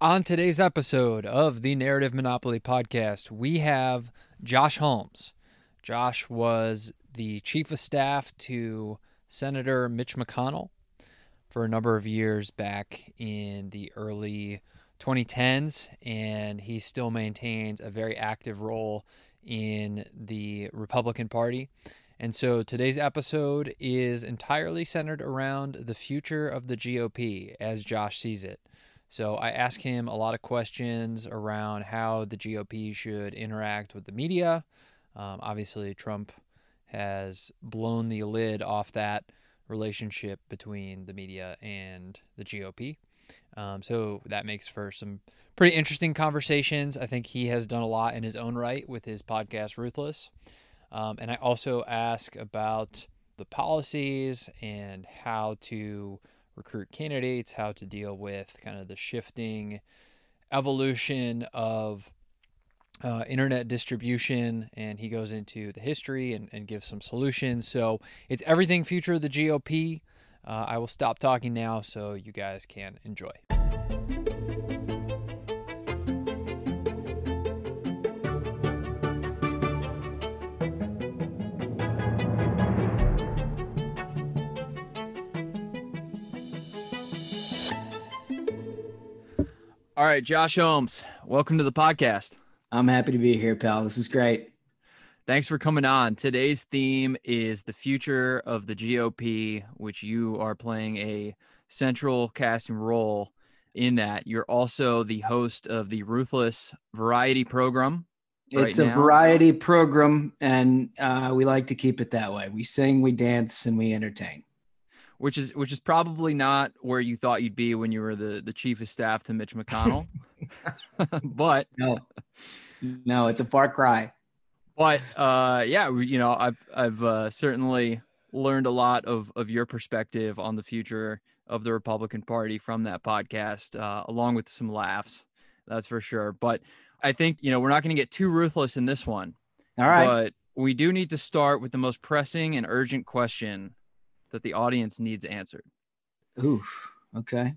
On today's episode of the Narrative Monopoly podcast, we have Josh Holmes. Josh was the chief of staff to Senator Mitch McConnell for a number of years back in the early 2010s, and he still maintains a very active role in the Republican Party. And so today's episode is entirely centered around the future of the GOP as Josh sees it. So I asked him a lot of questions around how the GOP should interact with the media. Um, obviously, Trump has blown the lid off that relationship between the media and the GOP. Um, so that makes for some pretty interesting conversations. I think he has done a lot in his own right with his podcast, Ruthless. Um, and I also ask about the policies and how to recruit candidates, how to deal with kind of the shifting evolution of uh, internet distribution, and he goes into the history and, and gives some solutions. So it's everything future of the GOP. Uh, I will stop talking now so you guys can enjoy. All right, Josh Holmes, welcome to the podcast. I'm happy to be here, pal. This is great. Thanks for coming on. Today's theme is the future of the GOP, which you are playing a central casting role in that. You're also the host of the Ruthless Variety Program. It's right a variety program, and uh, we like to keep it that way. We sing, we dance, and we entertain which is which is probably not where you thought you'd be when you were the the chief of staff to Mitch McConnell. but no, no, it's a far cry. But uh, yeah, you know, I've I've uh, certainly learned a lot of of your perspective on the future of the Republican Party from that podcast, uh, along with some laughs. That's for sure. But I think you know we're not going to get too ruthless in this one. All right. But we do need to start with the most pressing and urgent question that the audience needs answered. Oof. Okay.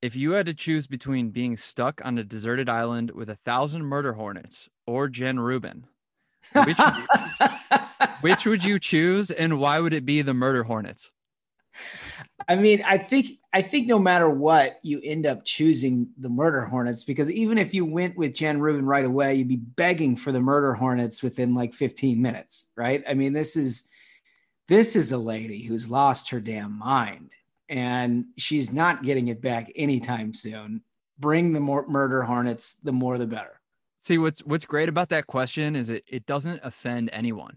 If you had to choose between being stuck on a deserted island with a thousand murder hornets or Jen Rubin, which, which would you choose and why would it be the murder hornets? I mean, I think I think no matter what, you end up choosing the murder hornets because even if you went with Jen Rubin right away, you'd be begging for the murder hornets within like 15 minutes, right? I mean, this is this is a lady who's lost her damn mind and she's not getting it back anytime soon. Bring the more murder hornets, the more the better. See what's what's great about that question is it it doesn't offend anyone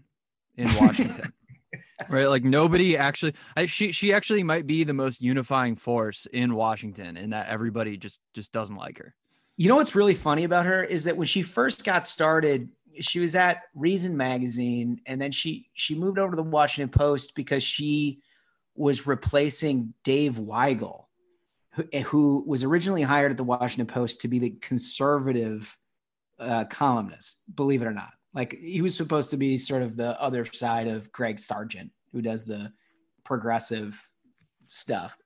in Washington. right? Like nobody actually I, she she actually might be the most unifying force in Washington in that everybody just just doesn't like her. You know what's really funny about her is that when she first got started, she was at Reason magazine and then she she moved over to the Washington Post because she was replacing Dave Weigel who, who was originally hired at the Washington Post to be the conservative uh, columnist believe it or not. Like he was supposed to be sort of the other side of Greg Sargent who does the progressive stuff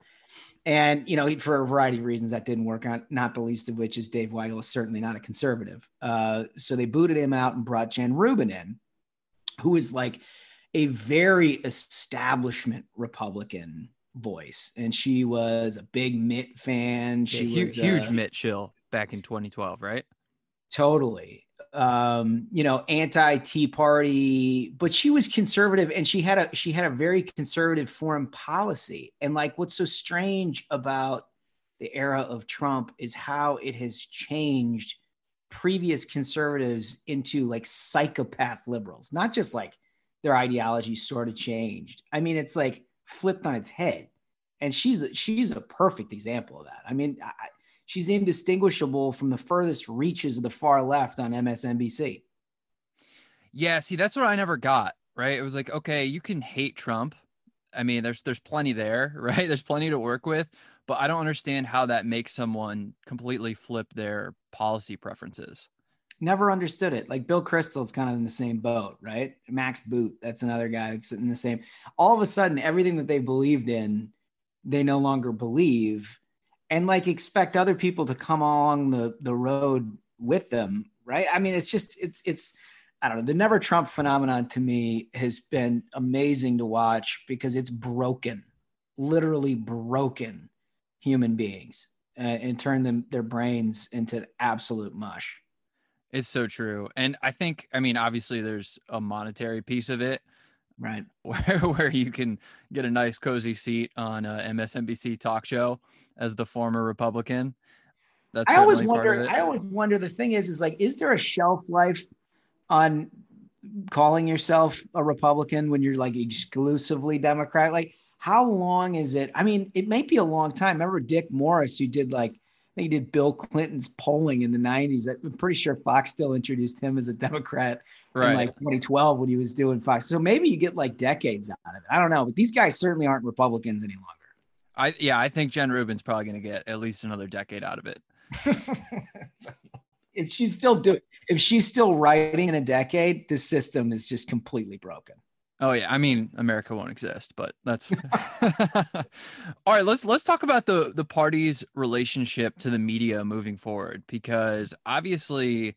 and, you know, for a variety of reasons that didn't work out, not the least of which is Dave Weigel is certainly not a conservative. Uh, so they booted him out and brought Jen Rubin in, who is like a very establishment Republican voice. And she was a big Mitt fan. She yeah, was huge, huge Mitt chill back in 2012, right? Totally um, you know, anti Tea Party, but she was conservative and she had a she had a very conservative foreign policy. And like what's so strange about the era of Trump is how it has changed previous conservatives into like psychopath liberals, not just like their ideology sort of changed. I mean, it's like flipped on its head. And she's she's a perfect example of that. I mean, I, she's indistinguishable from the furthest reaches of the far left on MSNBC. Yeah, see, that's what I never got. Right? It was like, okay, you can hate Trump. I mean, there's there's plenty there, right? There's plenty to work with, but I don't understand how that makes someone completely flip their policy preferences. Never understood it. Like Bill Kristol's kind of in the same boat, right? Max Boot, that's another guy that's in the same. All of a sudden, everything that they believed in, they no longer believe and like expect other people to come along the the road with them, right? I mean, it's just it's it's I don't know. The never Trump phenomenon to me has been amazing to watch because it's broken, literally broken human beings uh, and turned them their brains into absolute mush. It's so true. And I think, I mean, obviously there's a monetary piece of it, right? Where, where you can get a nice cozy seat on a MSNBC talk show as the former Republican. That's I always wonder. I always wonder. The thing is, is like, is there a shelf life on calling yourself a Republican when you're like exclusively Democrat? Like, how long is it? I mean, it may be a long time. Remember Dick Morris, who did like, I think he did Bill Clinton's polling in the 90s. I'm pretty sure Fox still introduced him as a Democrat right. in like 2012 when he was doing Fox. So maybe you get like decades out of it. I don't know, but these guys certainly aren't Republicans any longer. I yeah, I think Jen Rubin's probably going to get at least another decade out of it. if she's still doing if she's still writing in a decade, this system is just completely broken. Oh yeah, I mean America won't exist, but that's all right. Let's let's talk about the the party's relationship to the media moving forward, because obviously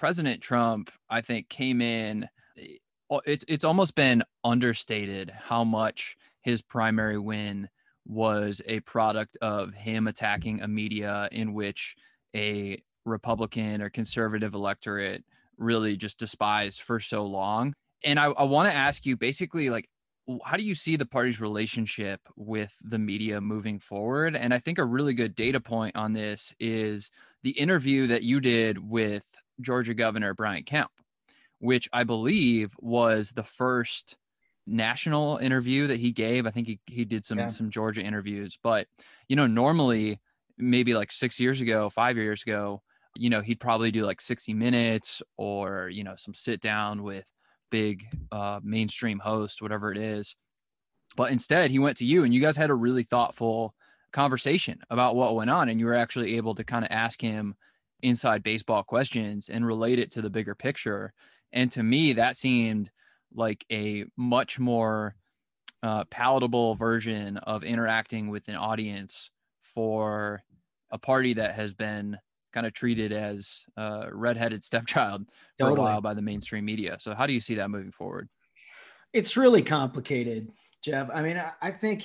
President Trump, I think, came in. Eh, it's it's almost been understated how much his primary win was a product of him attacking a media in which a Republican or conservative electorate really just despised for so long. And I, I want to ask you basically, like, how do you see the party's relationship with the media moving forward? And I think a really good data point on this is the interview that you did with Georgia Governor Brian Kemp, which I believe was the first national interview that he gave. I think he, he did some yeah. some Georgia interviews, but you know, normally maybe like six years ago, five years ago, you know, he'd probably do like 60 minutes or, you know, some sit down with big uh, mainstream host, whatever it is. But instead, he went to you and you guys had a really thoughtful conversation about what went on. And you were actually able to kind of ask him inside baseball questions and relate it to the bigger picture. And to me, that seemed like a much more uh, palatable version of interacting with an audience for a party that has been kind of treated as a redheaded stepchild for totally. a while by the mainstream media. So how do you see that moving forward? It's really complicated, Jeff. I mean, I think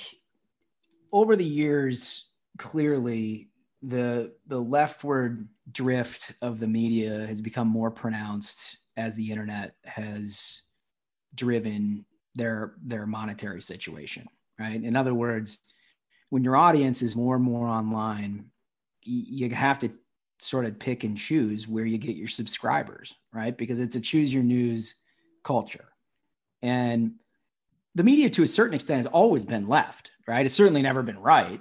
over the years, clearly the the leftward drift of the media has become more pronounced as the internet has driven their their monetary situation right? In other words when your audience is more and more online you have to sort of pick and choose where you get your subscribers right? Because it's a choose your news culture. And the media to a certain extent has always been left right? It's certainly never been right.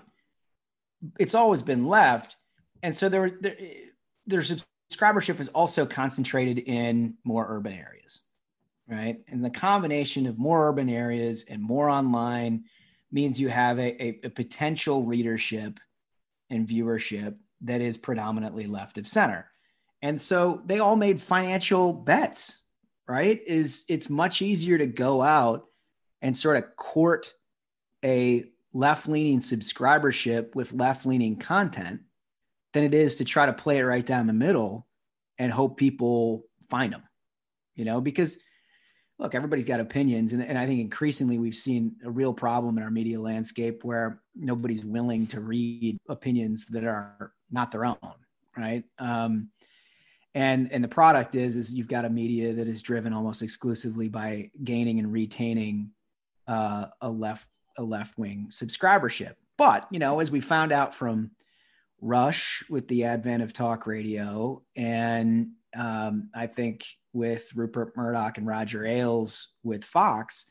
It's always been left. And so there, there their subscribership is also concentrated in more urban areas right? And the combination of more urban areas and more online means you have a, a, a potential readership and viewership that is predominantly left of center. And so they all made financial bets, right? Is it's much easier to go out and sort of court a left-leaning subscribership with left-leaning content than it is to try to play it right down the middle and hope people find them. You know, because look, everybody's got opinions. And, and I think increasingly we've seen a real problem in our media landscape where nobody's willing to read opinions that are not their own. Right. Um, and, and the product is, is you've got a media that is driven almost exclusively by gaining and retaining uh, a left, a left wing subscribership. But, you know, as we found out from Rush with the advent of talk radio, and um, I think with Rupert Murdoch and Roger Ailes with Fox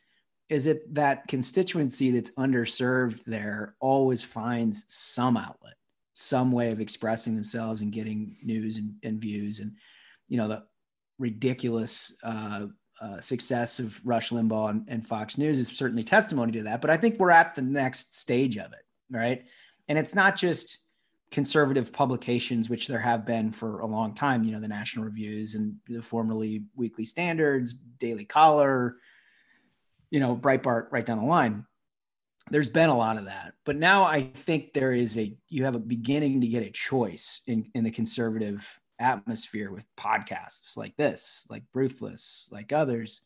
is it that constituency that's underserved there always finds some outlet, some way of expressing themselves and getting news and, and views. And, you know, the ridiculous uh, uh, success of Rush Limbaugh and, and Fox News is certainly testimony to that. But I think we're at the next stage of it, right? And it's not just conservative publications, which there have been for a long time, you know, the National Reviews and the formerly Weekly Standards, Daily Caller, you know, Breitbart right down the line. there's been a lot of that. But now I think there is a you have a beginning to get a choice in in the conservative atmosphere with podcasts like this, like Ruthless, like others,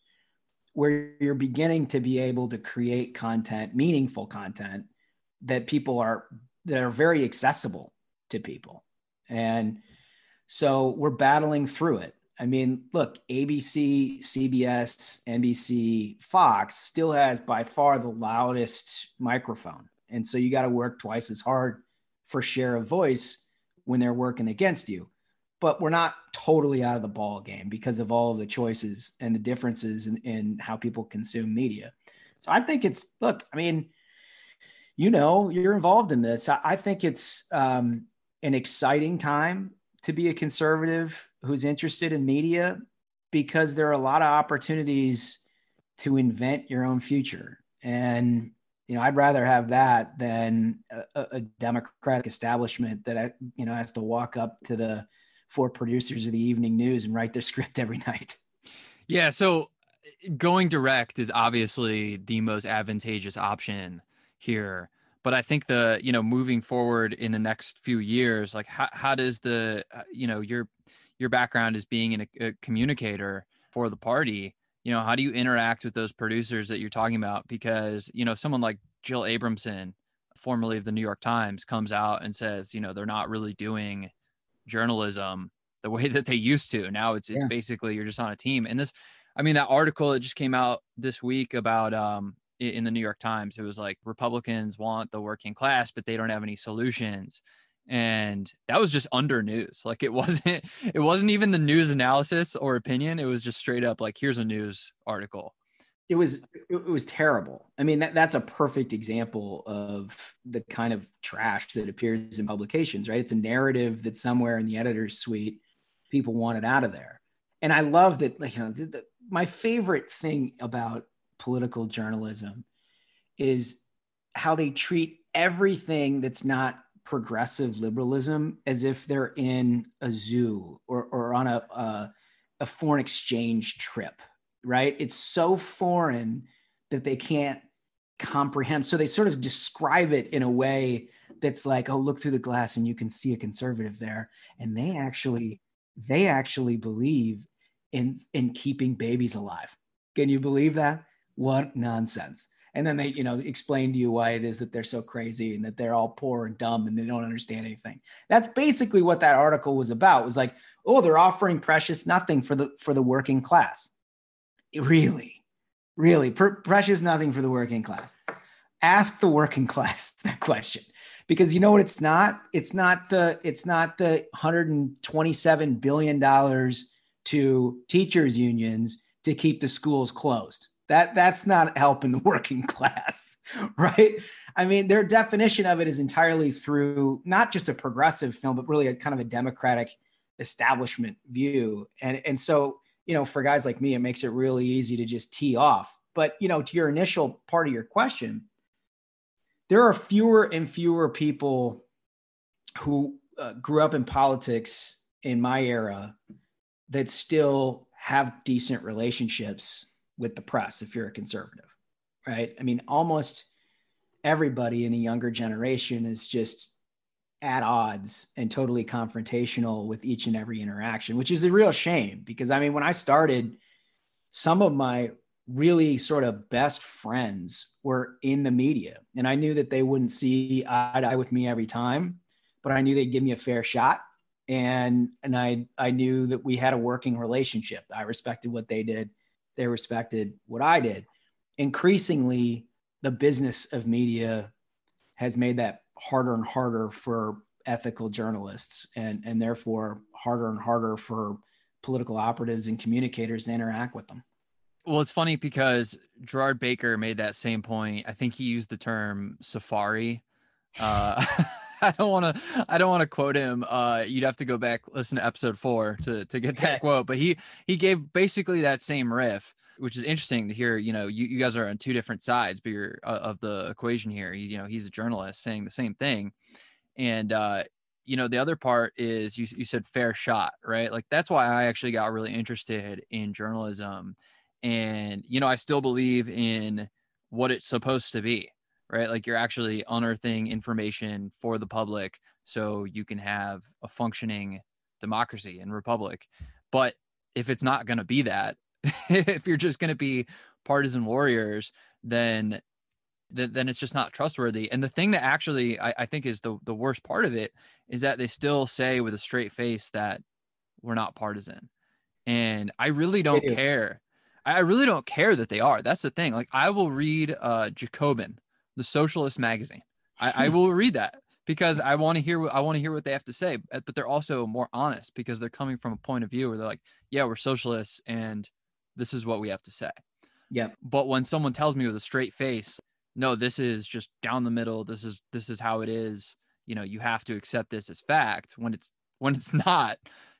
where you're beginning to be able to create content, meaningful content that people are that are very accessible to people. And so we're battling through it. I mean, look, ABC, CBS, NBC, Fox still has by far the loudest microphone. And so you got to work twice as hard for share of voice when they're working against you. But we're not totally out of the ball game because of all of the choices and the differences in, in how people consume media. So I think it's look, I mean, you know, you're involved in this. I, I think it's um, an exciting time to be a conservative who's interested in media because there are a lot of opportunities to invent your own future. And, you know, I'd rather have that than a, a democratic establishment that, you know, has to walk up to the four producers of the evening news and write their script every night. Yeah. So going direct is obviously the most advantageous option here but I think the you know moving forward in the next few years, like how how does the uh, you know your your background as being an, a communicator for the party, you know, how do you interact with those producers that you're talking about? Because you know, someone like Jill Abramson, formerly of the New York Times, comes out and says, you know, they're not really doing journalism the way that they used to. Now it's it's yeah. basically you're just on a team. And this, I mean, that article that just came out this week about um, in the New York Times. It was like Republicans want the working class, but they don't have any solutions. And that was just under news. Like it wasn't it wasn't even the news analysis or opinion. It was just straight up like here's a news article. It was it was terrible. I mean that that's a perfect example of the kind of trash that appears in publications, right? It's a narrative that somewhere in the editor's suite people wanted out of there. And I love that like, you know the, the, my favorite thing about political journalism is how they treat everything that's not progressive liberalism as if they're in a zoo or, or on a, a, a foreign exchange trip, right? It's so foreign that they can't comprehend. So they sort of describe it in a way that's like, oh, look through the glass and you can see a conservative there. And they actually, they actually believe in in keeping babies alive. Can you believe that? What nonsense. And then they you know explain to you why it is that they're so crazy and that they're all poor and dumb and they don't understand anything. That's basically what that article was about. It was like oh they're offering precious nothing for the for the working class. Really? Really? Precious nothing for the working class. Ask the working class that question. Because you know what it's not? It's not the it's not the 127 billion dollars to teachers unions to keep the schools closed that that's not helping the working class, right? I mean, their definition of it is entirely through not just a progressive film, but really a kind of a democratic establishment view. And and so, you know, for guys like me, it makes it really easy to just tee off. But you know, to your initial part of your question, there are fewer and fewer people who uh, grew up in politics in my era that still have decent relationships with the press if you're a conservative, right? I mean, almost everybody in the younger generation is just at odds and totally confrontational with each and every interaction, which is a real shame because I mean, when I started, some of my really sort of best friends were in the media and I knew that they wouldn't see eye to eye with me every time, but I knew they'd give me a fair shot. And, and I, I knew that we had a working relationship. I respected what they did they respected what I did. Increasingly, the business of media has made that harder and harder for ethical journalists and, and therefore harder and harder for political operatives and communicators to interact with them. Well, it's funny because Gerard Baker made that same point. I think he used the term safari. Uh, I don't want to. I don't want to quote him. Uh, you'd have to go back listen to episode four to to get that quote. But he he gave basically that same riff, which is interesting to hear. You know, you, you guys are on two different sides, but you're uh, of the equation here. He, you know, he's a journalist saying the same thing, and uh, you know, the other part is you you said fair shot, right? Like that's why I actually got really interested in journalism, and you know, I still believe in what it's supposed to be right? Like you're actually unearthing information for the public so you can have a functioning democracy and republic. But if it's not going to be that, if you're just going to be partisan warriors, then then it's just not trustworthy. And the thing that actually I, I think is the the worst part of it is that they still say with a straight face that we're not partisan. And I really don't care. I really don't care that they are. That's the thing. Like I will read uh Jacobin, the socialist magazine. I, I will read that because I want to hear I want to hear what they have to say. Eh, but they're also more honest because they're coming from a point of view where they're like, yeah, we're socialists and this is what we have to say. Yeah. But when someone tells me with a straight face, no, this is just down the middle. This is this is how it is. You know, you have to accept this as fact. When it's when it's not,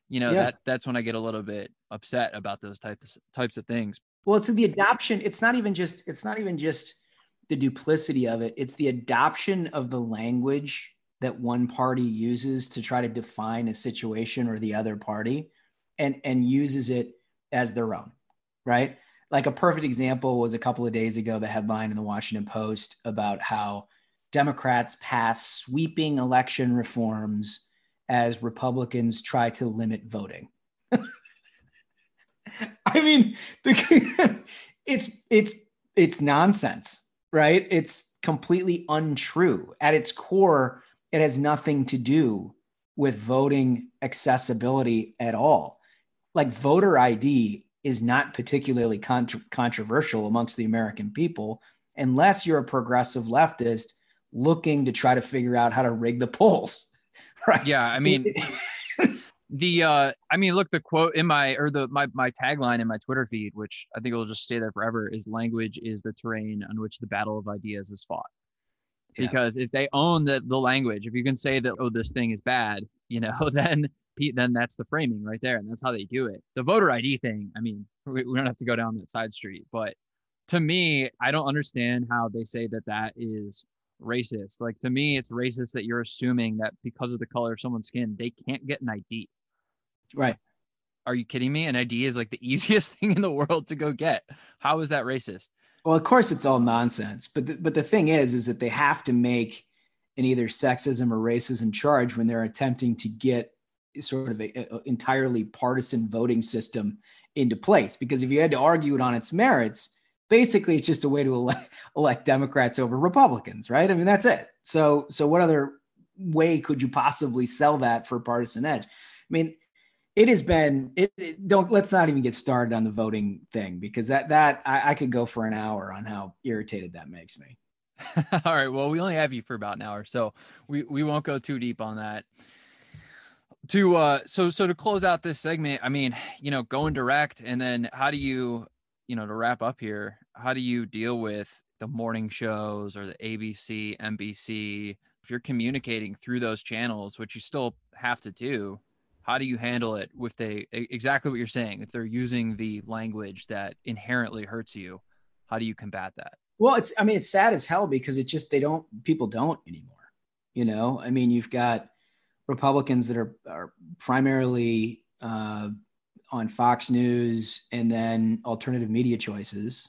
you know, yeah. that that's when I get a little bit upset about those types types of things. Well, it's the adoption. It's not even just it's not even just the duplicity of it. It's the adoption of the language that one party uses to try to define a situation or the other party and and uses it as their own, right? like a perfect example was a couple of days ago the headline in the Washington Post about how Democrats pass sweeping election reforms as Republicans try to limit voting. I mean, the, it's it's it's nonsense, right? It's completely untrue. At its core, it has nothing to do with voting accessibility at all. Like voter ID is not particularly contra- controversial amongst the American people unless you're a progressive leftist looking to try to figure out how to rig the polls. Right? Yeah, I mean the uh I mean look the quote in my or the my my tagline in my Twitter feed which I think will just stay there forever is language is the terrain on which the battle of ideas is fought. Yeah. Because if they own the the language, if you can say that oh this thing is bad, you know, then then that's the framing right there, and that's how they do it. The voter ID thing, I mean, we, we don't have to go down that side street, but to me, I don't understand how they say that that is racist. Like to me, it's racist that you're assuming that because of the color of someone's skin, they can't get an ID. Right. Are you kidding me? An ID is like the easiest thing in the world to go get. How is that racist? Well, of course, it's all nonsense. But the, but the thing is, is that they have to make an either sexism or racism charge when they're attempting to get sort of a, a entirely partisan voting system into place. Because if you had to argue it on its merits, basically it's just a way to elect, elect Democrats over Republicans, right? I mean, that's it. So, so what other way could you possibly sell that for partisan edge? I mean, it has been it, it, don't let's not even get started on the voting thing because that that I, I could go for an hour on how irritated that makes me. All right. Well, we only have you for about an hour, so we we won't go too deep on that to uh so so to close out this segment i mean you know going direct and then how do you you know to wrap up here how do you deal with the morning shows or the abc nbc if you're communicating through those channels which you still have to do how do you handle it with they exactly what you're saying if they're using the language that inherently hurts you how do you combat that well it's i mean it's sad as hell because it just they don't people don't anymore you know i mean you've got Republicans that are, are primarily uh, on Fox News and then alternative media choices.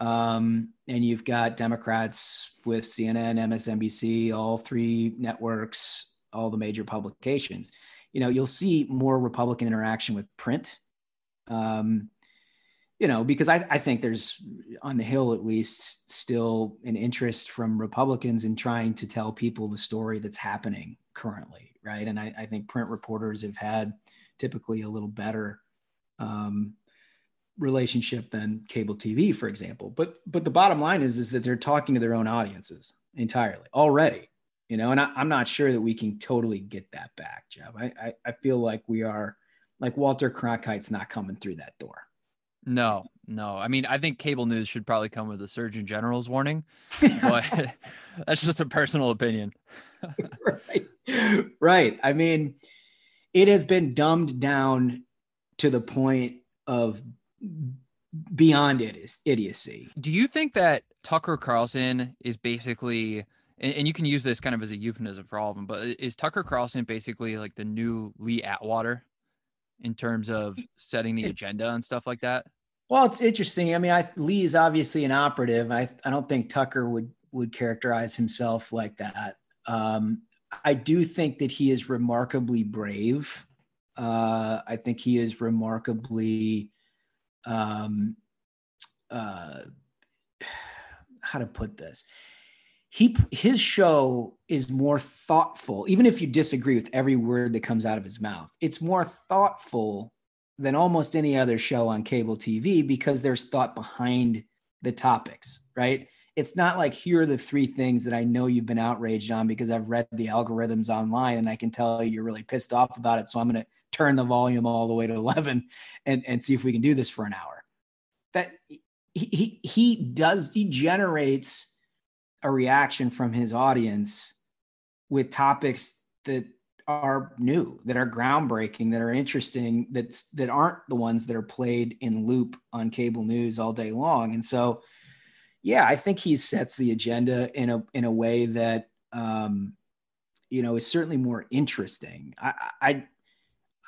Um, and you've got Democrats with CNN, MSNBC, all three networks, all the major publications. You know, you'll see more Republican interaction with print. Um, you know, because I, I think there's on the Hill at least still an interest from Republicans in trying to tell people the story that's happening currently, right? And I, I think print reporters have had typically a little better um, relationship than cable TV, for example. But but the bottom line is is that they're talking to their own audiences entirely already, you know. And I, am not sure that we can totally get that back, Jeff. I, I I feel like we are like Walter Cronkite's not coming through that door. No, no. I mean, I think cable news should probably come with a Surgeon General's warning, but that's just a personal opinion. right. Right. I mean, it has been dumbed down to the point of beyond it is idiocy. Do you think that Tucker Carlson is basically and, and, you can use this kind of as a euphemism for all of them, but is Tucker Carlson basically like the new Lee Atwater in terms of setting the agenda and stuff like that? Well, it's interesting. I mean, I, Lee is obviously an operative. I, I don't think Tucker would would characterize himself like that. Um, I do think that he is remarkably brave. Uh, I think he is remarkably, um, uh, how to put this? He his show is more thoughtful, even if you disagree with every word that comes out of his mouth. It's more thoughtful than almost any other show on cable TV because there's thought behind the topics, right? It's not like here are the three things that I know you've been outraged on because I've read the algorithms online and I can tell you're really pissed off about it. So I'm going to turn the volume all the way to 11 and, and see if we can do this for an hour. That he, he, he does, he generates a reaction from his audience with topics that are new, that are groundbreaking, that are interesting, that that aren't the ones that are played in loop on cable news all day long. And so, yeah, I think he sets the agenda in a in a way that um, you know is certainly more interesting. I, I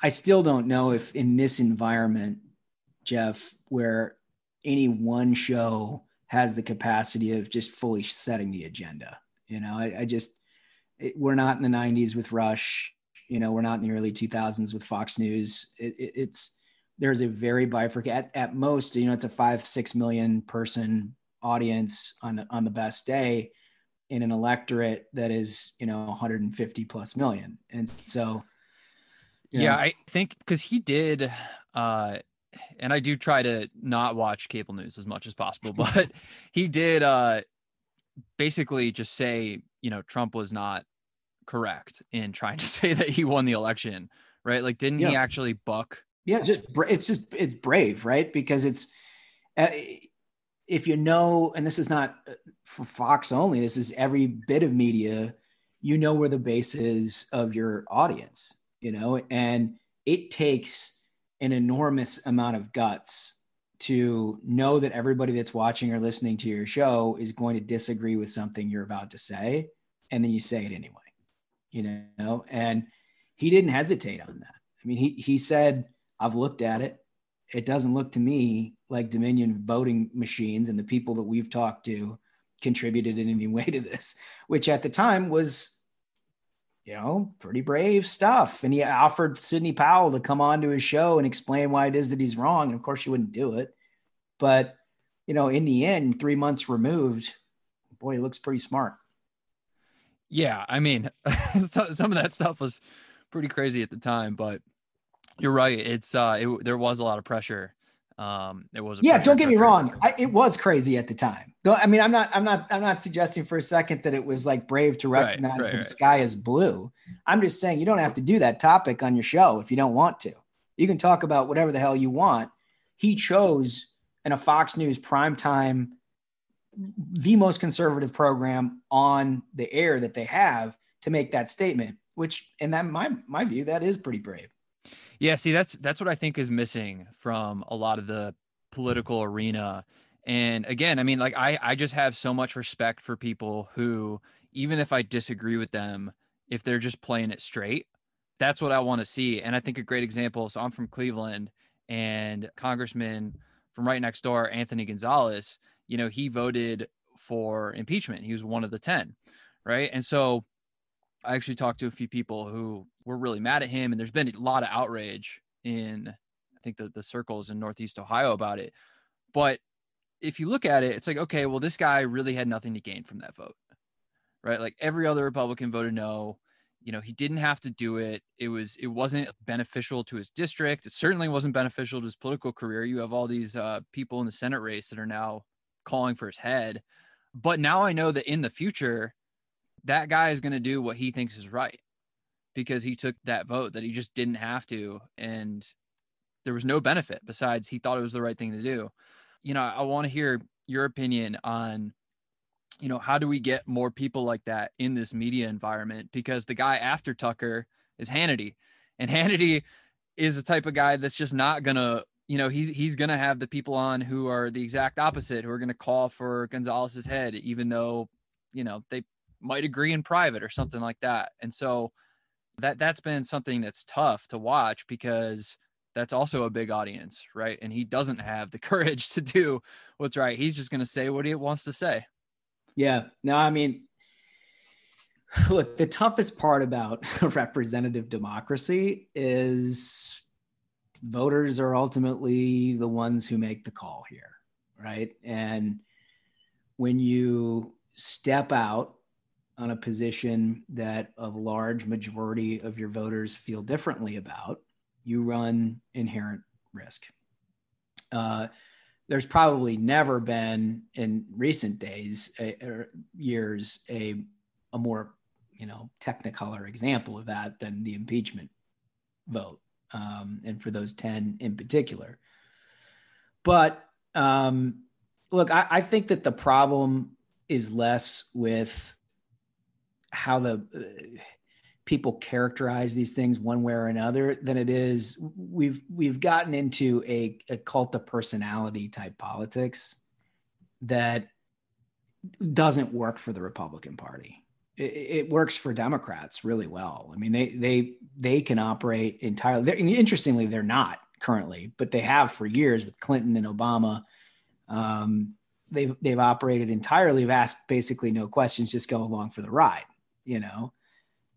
I still don't know if in this environment, Jeff, where any one show has the capacity of just fully setting the agenda. You know, I, I just it, we're not in the 90s with Rush. You know, we're not in the early 2000s with Fox News. It, it, it's there's a very bifurcated at, at most. You know, it's a five six million person audience on on the best day in an electorate that is you know 150 plus million and so yeah know. i think because he did uh and i do try to not watch cable news as much as possible but he did uh basically just say you know trump was not correct in trying to say that he won the election, right? Like, didn't yeah. he actually buck? Yeah, just it's just it's brave, right? Because it's uh, if you know, and this is not uh, for Fox only. This is every bit of media. You know where the base is of your audience, you know, and it takes an enormous amount of guts to know that everybody that's watching or listening to your show is going to disagree with something you're about to say, and then you say it anyway you know, and he didn't hesitate on that. I mean, he he said, "I've looked at it. It doesn't look to me like Dominion voting machines and the people that we've talked to contributed in any way to this," which at the time was, you know, pretty brave stuff. And he offered Sidney Powell to come on to his show and explain why it is that he's wrong. And of course, she wouldn't do it, but you know, in the end, three months removed, boy, he looks pretty smart. Yeah, I mean, some of that stuff was pretty crazy at the time, but you're right. It's uh, it, there was a lot of pressure. Um, it was yeah. Don't get me wrong. I, it was crazy at the time. Though I mean, I'm not, I'm not, I'm not suggesting for a second that it was like brave to recognize right, right, that right. the sky is blue. I'm just saying you don't have to do that topic on your show if you don't want to. You can talk about whatever the hell you want. He chose in a Fox News primetime the most conservative program on the air that they have to make that statement which in that my my view that is pretty brave yeah see that's that's what i think is missing from a lot of the political arena and again i mean like i i just have so much respect for people who even if i disagree with them if they're just playing it straight that's what i want to see and i think a great example so i'm from cleveland and congressman from right next door anthony gonzalez you know, he voted for impeachment. He was one of the 10, right? And so I actually talked to a few people who were really mad at him, and there's been a lot of outrage in, I think, the, the circles in Northeast Ohio about it. But if you look at it, it's like, okay, well, this guy really had nothing to gain from that vote, right? Like every other Republican voted no. You know, he didn't have to do it. It was, it wasn't beneficial to his district. It certainly wasn't beneficial to his political career. You have all these uh, people in the Senate race that are now calling for his head. But now I know that in the future, that guy is going to do what he thinks is right because he took that vote that he just didn't have to. And there was no benefit besides he thought it was the right thing to do. You know, I want to hear your opinion on, you know, how do we get more people like that in this media environment? Because the guy after Tucker is Hannity, and Hannity is the type of guy that's just not to you know he's he's gonna have the people on who are the exact opposite who are gonna call for Gonzalez's head, even though you know they might agree in private or something like that. And so that that's been something that's tough to watch because that's also a big audience, right? And he doesn't have the courage to do what's right. He's just gonna say what he wants to say. Yeah. No, I mean, look, the toughest part about representative democracy is voters are ultimately the ones who make the call here, right? And when you step out on a position that a large majority of your voters feel differently about, you run inherent risk. Uh, there's probably never been in recent days a, or years a a more you know technicolor example of that than the impeachment vote um, and for those 10 in particular but um, look I, I think that the problem is less with how the uh, people characterize these things one way or another than it is we've we've gotten into a, a cult of personality type politics that doesn't work for the Republican Party. It, it, works for Democrats really well. I mean, they they they can operate entirely. They're, interestingly, they're not currently, but they have for years with Clinton and Obama. Um, they've they've operated entirely. Have asked basically no questions, just go along for the ride. You know,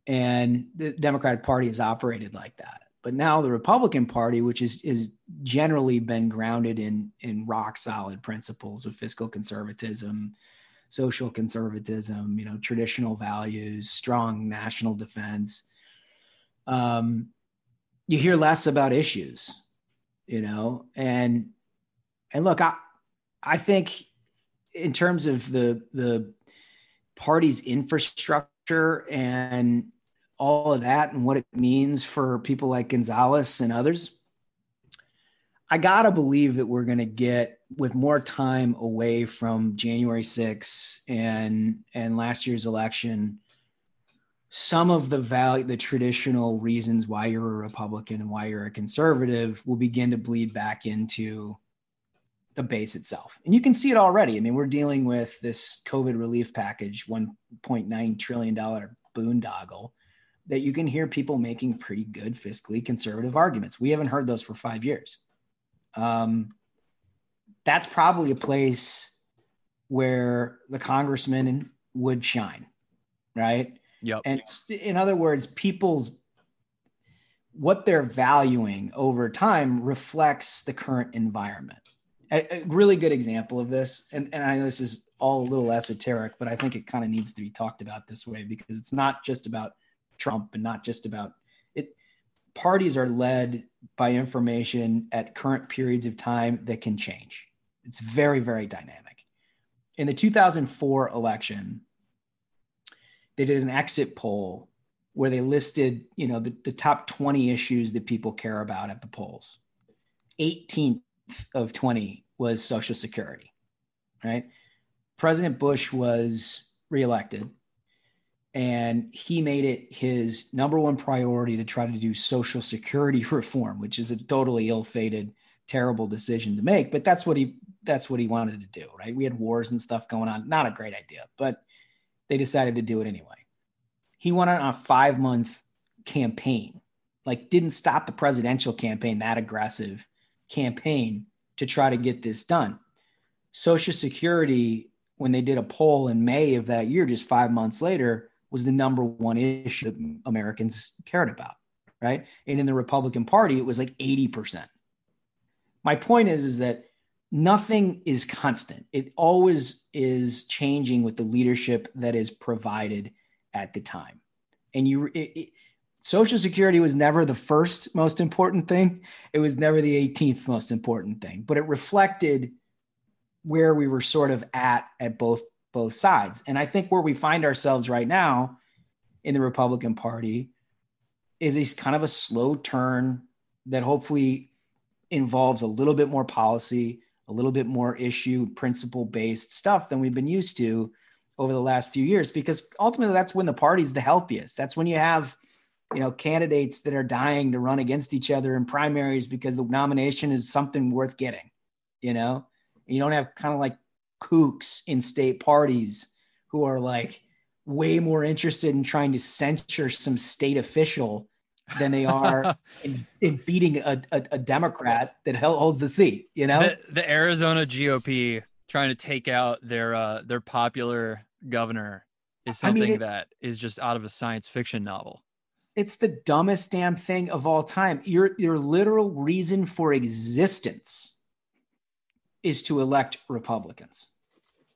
and the Democratic Party has operated like that. But now the Republican Party, which is is generally been grounded in in rock solid principles of fiscal conservatism, social conservatism, you know, traditional values, strong national defense. Um, you hear less about issues, you know, and and look, I I think in terms of the the party's infrastructure and all of that and what it means for people like Gonzalez and others, I gotta believe that we're gonna get with more time away from January 6th and and last year's election, some of the value, the traditional reasons why you're a Republican and why you're a conservative will begin to bleed back into the base itself. And you can see it already. I mean, we're dealing with this COVID relief package, $1.9 trillion boondoggle that you can hear people making pretty good fiscally conservative arguments. We haven't heard those for five years. Um, that's probably a place where the congressman would shine, right? Yep. And in other words, people's what they're valuing over time reflects the current environment. A, a really good example of this, and, and I know this is all a little esoteric, but I think it kind of needs to be talked about this way because it's not just about Trump and not just about it. Parties are led by information at current periods of time that can change. It's very, very dynamic. In the 2004 election, they did an exit poll where they listed, you know, the, the top 20 issues that people care about at the polls. 18th of 20 was Social Security, right? President Bush was reelected and he made it his number one priority to try to do social security reform which is a totally ill-fated terrible decision to make but that's what he that's what he wanted to do right? We had wars and stuff going on. Not a great idea but they decided to do it anyway. He went on a five month campaign like didn't stop the presidential campaign that aggressive campaign to try to get this done social security when they did a poll in may of that year just five months later was the number one issue that Americans cared about, right? And in the Republican Party, it was like 80%. My point is, is that nothing is constant. It always is changing with the leadership that is provided at the time. And you, it, it, Social Security was never the first most important thing. It was never the 18th most important thing, but it reflected where we were sort of at at both both sides. And I think where we find ourselves right now in the Republican Party is a kind of a slow turn that hopefully involves a little bit more policy, a little bit more issue principle based stuff than we've been used to over the last few years because ultimately that's when the party's the healthiest. That's when you have you know candidates that are dying to run against each other in primaries because the nomination is something worth getting, you know. You don't have kind of like kooks in state parties who are like way more interested in trying to censure some state official than they are in, in, beating a, a, a, Democrat that holds the seat. You know, the, the Arizona GOP trying to take out their uh, their popular governor is something I mean, it, that is just out of a science fiction novel. It's the dumbest damn thing of all time. Your your literal reason for existence is to elect Republicans.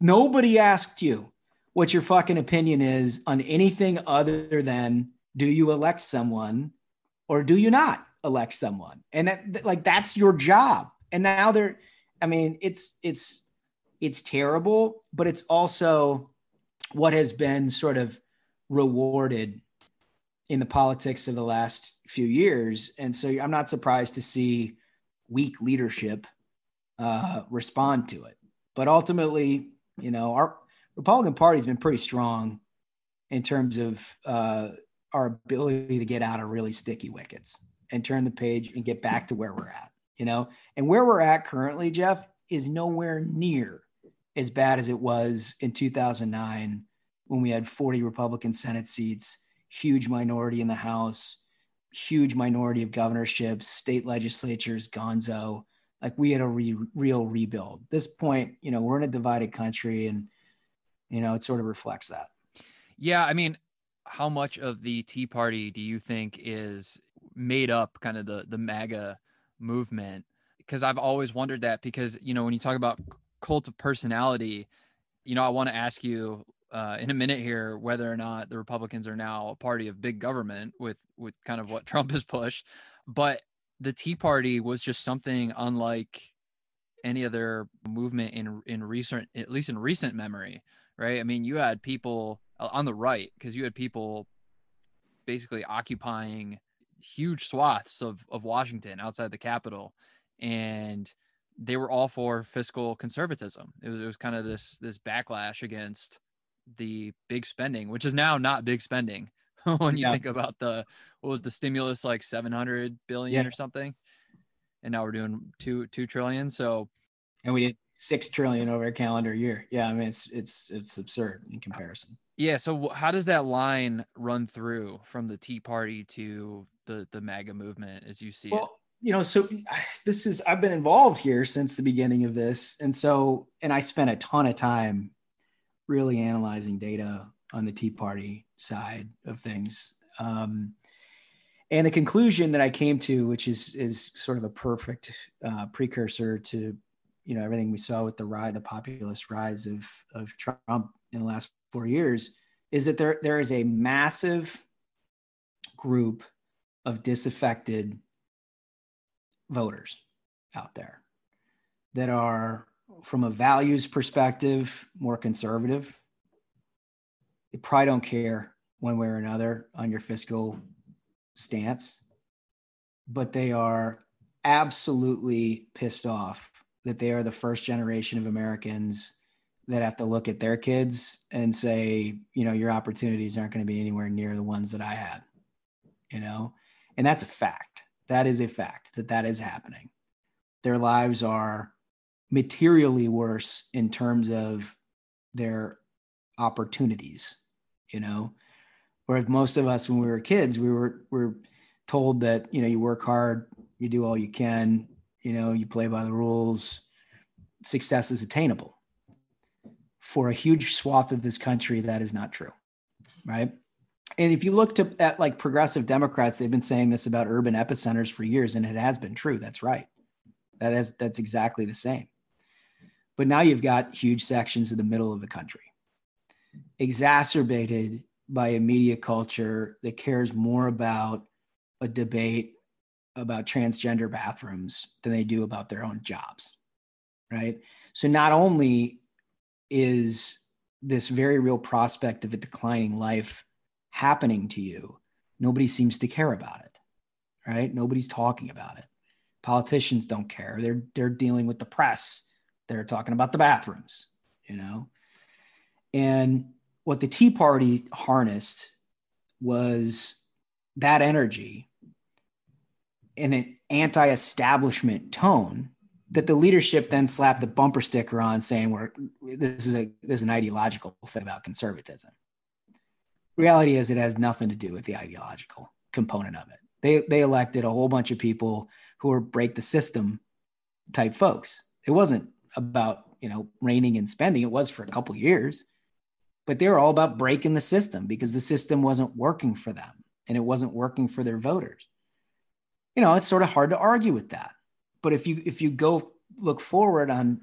Nobody asked you what your fucking opinion is on anything other than do you elect someone or do you not elect someone? And that like that's your job. And now they're I mean, it's it's it's terrible, but it's also what has been sort of rewarded in the politics of the last few years. And so I'm not surprised to see weak leadership uh, respond to it. But ultimately, you know, our Republican Party has been pretty strong in terms of uh, our ability to get out of really sticky wickets and turn the page and get back to where we're at, you know? And where we're at currently, Jeff, is nowhere near as bad as it was in 2009 when we had 40 Republican Senate seats, huge minority in the House, huge minority of governorships, state legislatures, gonzo. Like we had a re- real rebuild. This point, you know, we're in a divided country and, you know, it sort of reflects that. Yeah. I mean, how much of the Tea Party do you think is made up kind of the, the MAGA movement? Because I've always wondered that because, you know, when you talk about cult of personality, you know, I want to ask you uh, in a minute here whether or not the Republicans are now a party of big government with with kind of what Trump has pushed, but the Tea Party was just something unlike any other movement in in recent at least in recent memory, right? I mean, you had people uh, on the right because you had people basically occupying huge swaths of of Washington outside the Capitol, and they were all for fiscal conservatism. It was, it was kind of this this backlash against the big spending, which is now not big spending when you yeah. think about the what was the stimulus like 700 billion yeah. or something, and now we're doing two two trillion. So, and we did six trillion over a calendar year. Yeah, I mean it's it's it's absurd in comparison. Yeah. So how does that line run through from the Tea Party to the the MAGA movement as you see well, it? you know, so this is I've been involved here since the beginning of this, and so and I spent a ton of time really analyzing data on the Tea Party side of things. Um, and the conclusion that I came to, which is is sort of a perfect uh, precursor to you know everything we saw with the rise, the populist rise of of Trump in the last four years, is that there there is a massive group of disaffected voters out there that are, from a values perspective, more conservative. They probably don't care one way or another on your fiscal stance, but they are absolutely pissed off that they are the first generation of Americans that have to look at their kids and say, you know, your opportunities aren't going to be anywhere near the ones that I had, you know, and that's a fact. That is a fact that that is happening. Their lives are materially worse in terms of their opportunities, you know. Whereas most of us, when we were kids, we were we were told that you know you work hard, you do all you can, you know, you play by the rules. Success is attainable. For a huge swath of this country, that is not true, right? and if you look to, at like progressive Democrats, they've been saying this about urban epicenters for years, and it has been true. That's right. That is that's exactly the same. But now you've got huge sections of the middle of the country, exacerbated by a media culture that cares more about a debate about transgender bathrooms than they do about their own jobs. Right. So not only is this very real prospect of a declining life happening to you, nobody seems to care about it, right? Nobody's talking about it. Politicians don't care. They're they're dealing with the press. They're talking about the bathrooms, you know. And what the Tea Party harnessed was that energy in an anti-establishment tone that the leadership then slapped the bumper sticker on saying we're this is a this is an ideological thing about conservatism reality is it has nothing to do with the ideological component of it. They they elected a whole bunch of people who are break the system type folks. It wasn't about you know, reining and spending. It was for a couple years, but they were all about breaking the system because the system wasn't working for them and it wasn't working for their voters. You know, it's sort of hard to argue with that. But if you if you go look forward on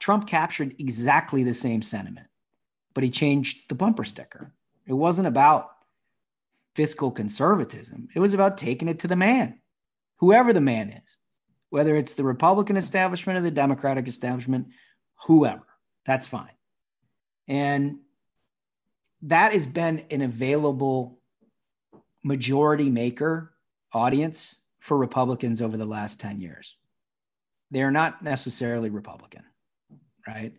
Trump captured exactly the same sentiment, but he changed the bumper sticker. It wasn't about fiscal conservatism. It was about taking it to the man, whoever the man is, whether it's the Republican establishment or the Democratic establishment, whoever. That's fine. And that has been an available majority maker audience for Republicans over the last 10 years. They're not necessarily Republican, right?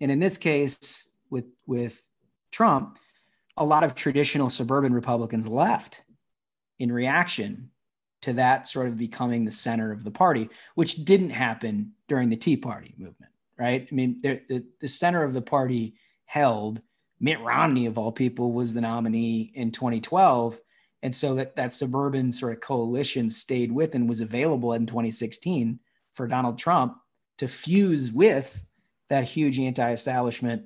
And in this case, with, with Trump, a lot of traditional suburban Republicans left in reaction to that sort of becoming the center of the party, which didn't happen during the Tea Party movement, right? I mean, the, the center of the party held Mitt Romney, of all people, was the nominee in 2012. And so that, that suburban sort of coalition stayed with and was available in 2016 for Donald Trump to fuse with that huge anti establishment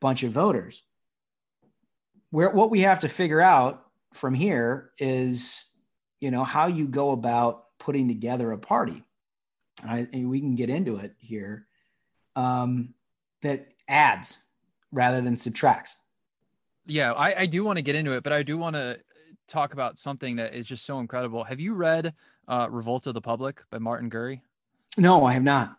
bunch of voters. Where, what we have to figure out from here is, you know, how you go about putting together a party. I, we can get into it here. Um, that adds rather than subtracts. Yeah, I, I do want to get into it, but I do want to talk about something that is just so incredible. Have you read uh, Revolt of the Public by Martin Gurri? No, I have not.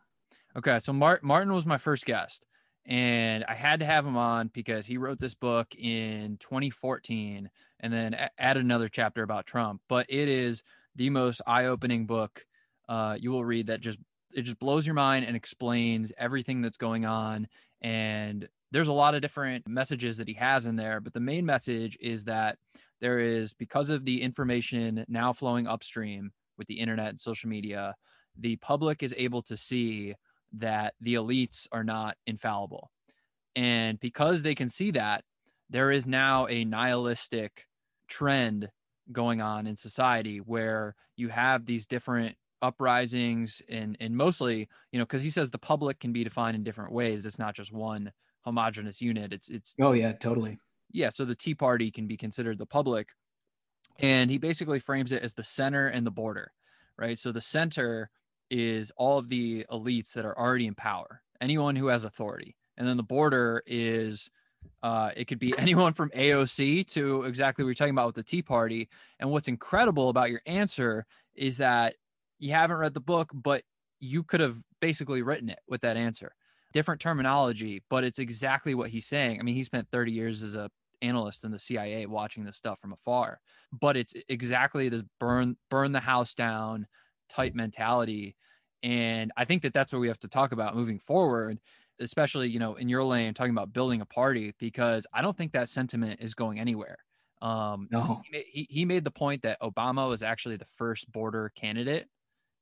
Okay, so Mart- Martin was my first guest, and I had to have him on because he wrote this book in 2014 and then add another chapter about Trump. But it is the most eye-opening book uh, you will read that just it just blows your mind and explains everything that's going on and there's a lot of different messages that he has in there, but the main message is that there is because of the information now flowing upstream with the internet and social media, the public is able to see that the elites are not infallible. And because they can see that, there is now a nihilistic trend going on in society where you have these different uprisings and and mostly you know because he says the public can be defined in different ways it's not just one homogenous unit. It's it's oh it's, yeah, totally. Yeah, so the Tea Party can be considered the public, and he basically frames it as the center and the border, right? So the center is all of the elites that are already in power, anyone who has authority, and then the border is uh, it could be anyone from AOC to exactly what you're talking about with the Tea Party. And what's incredible about your answer is that you haven't read the book, but you could have basically written it with that answer different terminology, but it's exactly what he's saying. I mean, he spent 30 years as a analyst in the CIA watching this stuff from afar, but it's exactly this burn burn the house down type mentality. And I think that that's what we have to talk about moving forward, especially, you know, in your lane, talking about building a party, because I don't think that sentiment is going anywhere. Um, no. he, he made the point that Obama was actually the first border candidate,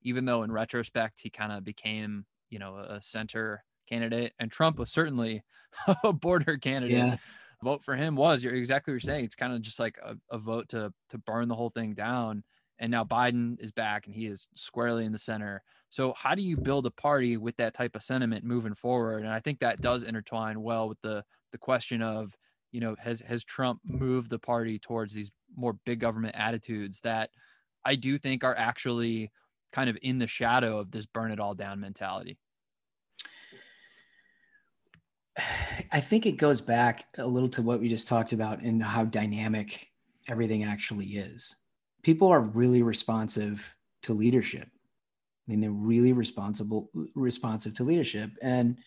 even though in retrospect, he kind of became, you know, a center candidate, and Trump was certainly a border candidate. Yeah. Vote for him was you're exactly what you're saying. It's kind of just like a, a vote to to burn the whole thing down. And now Biden is back and he is squarely in the center. So how do you build a party with that type of sentiment moving forward? And I think that does intertwine well with the the question of, you know, has has Trump moved the party towards these more big government attitudes that I do think are actually kind of in the shadow of this burn it all down mentality. I think it goes back a little to what we just talked about and how dynamic everything actually is. People are really responsive to leadership. I mean, they're really responsible, responsive to leadership. And,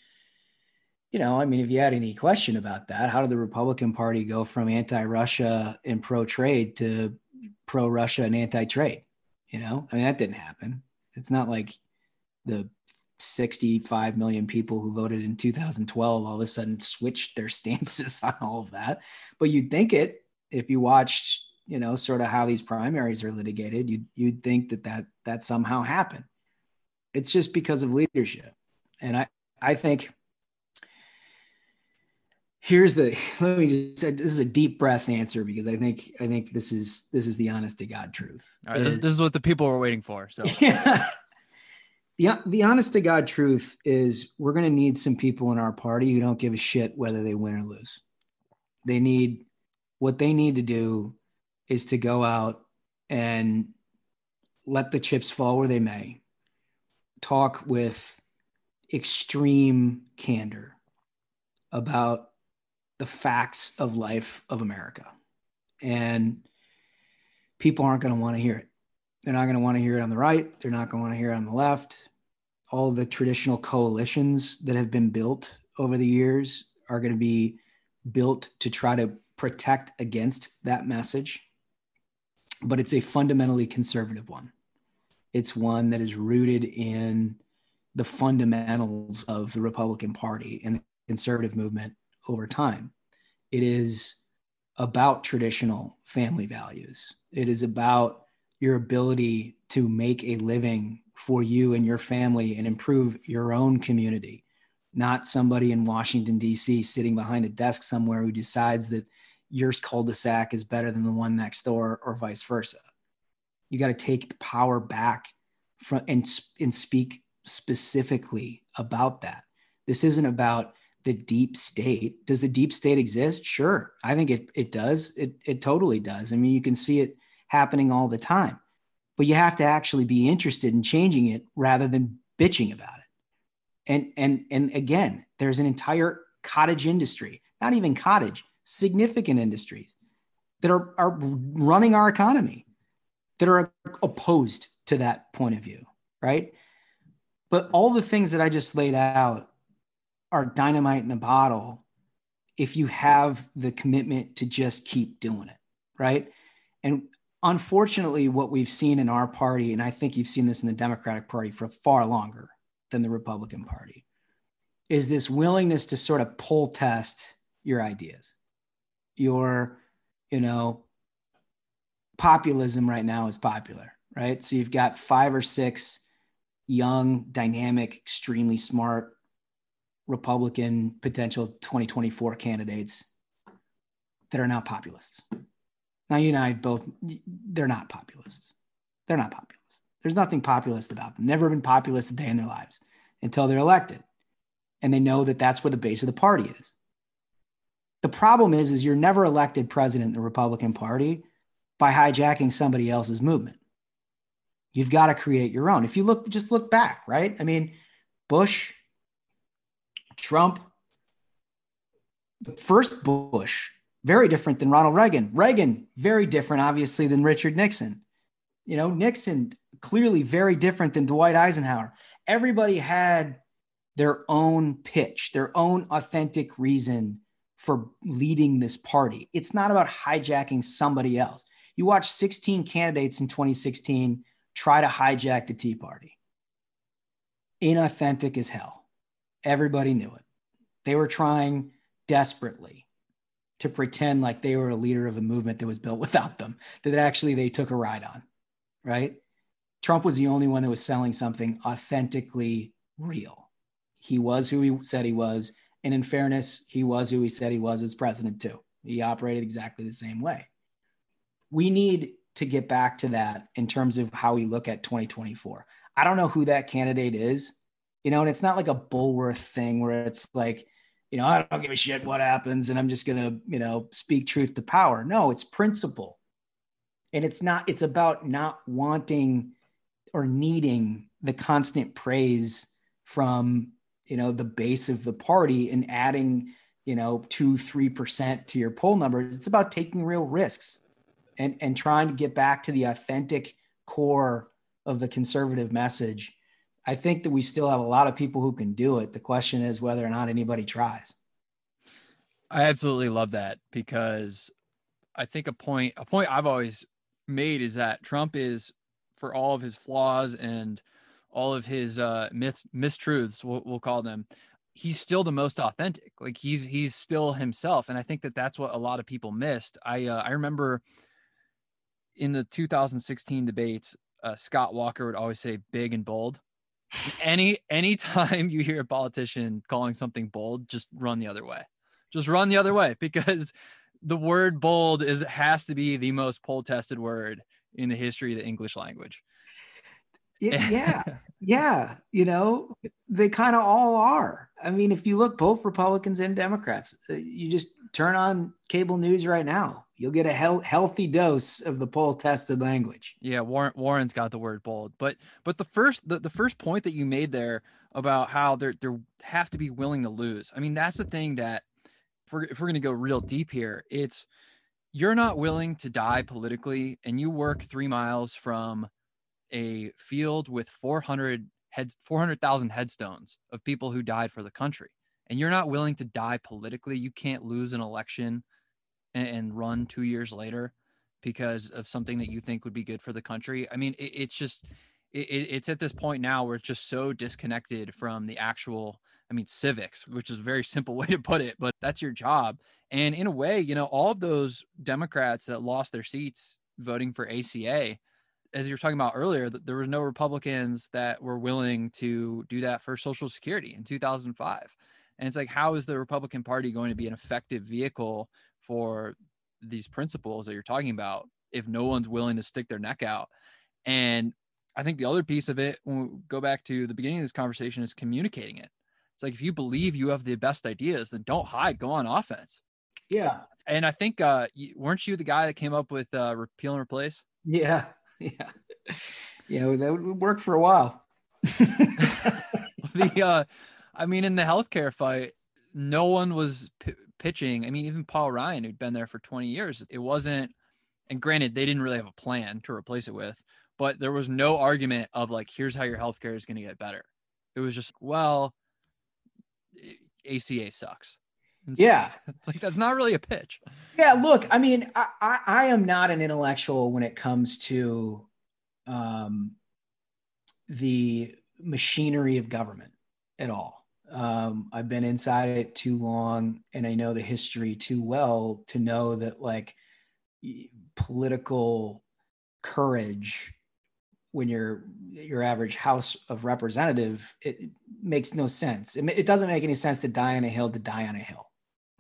you know, I mean, if you had any question about that, how did the Republican Party go from anti Russia and pro trade to pro Russia and anti trade? You know, I mean, that didn't happen. It's not like the 65 million people who voted in 2012 all of a sudden switched their stances on all of that. But you'd think it if you watched, you know, sort of how these primaries are litigated, you'd, you'd think that, that that somehow happened. It's just because of leadership. And I, I think here's the let me just say this is a deep breath answer because I think I think this is this is the honest to God truth. All right, this, this is what the people were waiting for. So yeah the, the honest to God truth is we're going to need some people in our party who don't give a shit whether they win or lose. They need what they need to do is to go out and let the chips fall where they may, talk with extreme candor about the facts of life of America. And people aren't going to want to hear it. They're not going to want to hear it on the right. They're not going to want to hear it on the left. All the traditional coalitions that have been built over the years are going to be built to try to protect against that message. But it's a fundamentally conservative one. It's one that is rooted in the fundamentals of the Republican Party and the conservative movement over time. It is about traditional family values. It is about your ability to make a living for you and your family and improve your own community, not somebody in Washington, D.C. sitting behind a desk somewhere who decides that your cul-de-sac is better than the one next door or vice versa. You got to take the power back from and, and speak specifically about that. This isn't about the deep state. Does the deep state exist? Sure. I think it, it does. It, it totally does. I mean, you can see it happening all the time. But you have to actually be interested in changing it rather than bitching about it. And and and again, there's an entire cottage industry, not even cottage, significant industries that are, are running our economy that are opposed to that point of view, right? But all the things that I just laid out are dynamite in a bottle if you have the commitment to just keep doing it, right? And unfortunately, what we've seen in our party, and I think you've seen this in the Democratic Party for far longer than the Republican Party, is this willingness to sort of pull test your ideas. Your, you know, populism right now is popular, right? So you've got five or six young, dynamic, extremely smart Republican potential 2024 candidates that are now populists. Now, you and I both, they're not populists. They're not populists. There's nothing populist about them. Never been populist a day in their lives until they're elected. And they know that that's where the base of the party is. The problem is, is you're never elected president in the Republican Party by hijacking somebody else's movement. You've got to create your own. If you look, just look back, right? I mean, Bush, Trump, the first Bush very different than Ronald Reagan. Reagan, very different, obviously, than Richard Nixon. You know, Nixon, clearly very different than Dwight Eisenhower. Everybody had their own pitch, their own authentic reason for leading this party. It's not about hijacking somebody else. You watch 16 candidates in 2016 try to hijack the Tea Party. Inauthentic as hell. Everybody knew it. They were trying desperately to pretend like they were a leader of a movement that was built without them, that actually they took a ride on, right? Trump was the only one that was selling something authentically real. He was who he said he was. And in fairness, he was who he said he was as president, too. He operated exactly the same way. We need to get back to that in terms of how we look at 2024. I don't know who that candidate is, you know, and it's not like a Bulworth thing where it's like, you know, I don't give a shit what happens and I'm just going to, you know, speak truth to power. No, it's principle. And it's not, it's about not wanting or needing the constant praise from, you know, the base of the party and adding, you know, two, 3% to your poll numbers. It's about taking real risks and, and trying to get back to the authentic core of the conservative message I think that we still have a lot of people who can do it. The question is whether or not anybody tries. I absolutely love that because I think a point a point I've always made is that Trump is for all of his flaws and all of his uh myths mistruths we'll, we'll call them he's still the most authentic like he's he's still himself and i think that that's what a lot of people missed i uh, i remember in the 2016 debates uh, scott walker would always say big and bold any anytime you hear a politician calling something bold, just run the other way. Just run the other way because the word bold is has to be the most poll tested word in the history of the English language. yeah, yeah. You know, they kind of all are. I mean, if you look, both Republicans and Democrats, uh, you just turn on cable news right now. You'll get a he- healthy dose of the poll tested language. Yeah, Warren Warren's got the word bold, but but the first the, the first point that you made there about how they're they have to be willing to lose. I mean, that's the thing that if we're, if we're going to go real deep here, it's you're not willing to die politically, and you work three miles from a field with 400 heads 400,000 headstones of people who died for the country. And you're not willing to die politically. You can't lose an election and, and run 2 years later because of something that you think would be good for the country. I mean it, it's just it, it's at this point now where it's just so disconnected from the actual i mean civics which is a very simple way to put it but that's your job. And in a way you know all of those democrats that lost their seats voting for aca as you were talking about earlier, there was no Republicans that were willing to do that for Social Security in 2005. And it's like, how is the Republican Party going to be an effective vehicle for these principles that you're talking about if no one's willing to stick their neck out? And I think the other piece of it, when we go back to the beginning of this conversation, is communicating it. It's like if you believe you have the best ideas, then don't hide, go on offense. Yeah. And I think, uh, weren't you the guy that came up with uh, repeal and replace? Yeah. yeah, yeah, that would work for a while. the, uh, I mean, in the healthcare fight, no one was p- pitching. I mean, even Paul Ryan, who'd been there for 20 years, it wasn't. And granted, they didn't really have a plan to replace it with, but there was no argument of like, here's how your healthcare is going to get better. It was just, well, ACA sucks. Yeah, like that's not really a pitch. Yeah, look, I mean, I, I, I am not an intellectual when it comes to um, the machinery of government at all. Um, I've been inside it too long, and I know the history too well to know that like political courage when you're your average house of representative it, makes no sense it, it, doesn't make any sense to die on a hill to die on a hill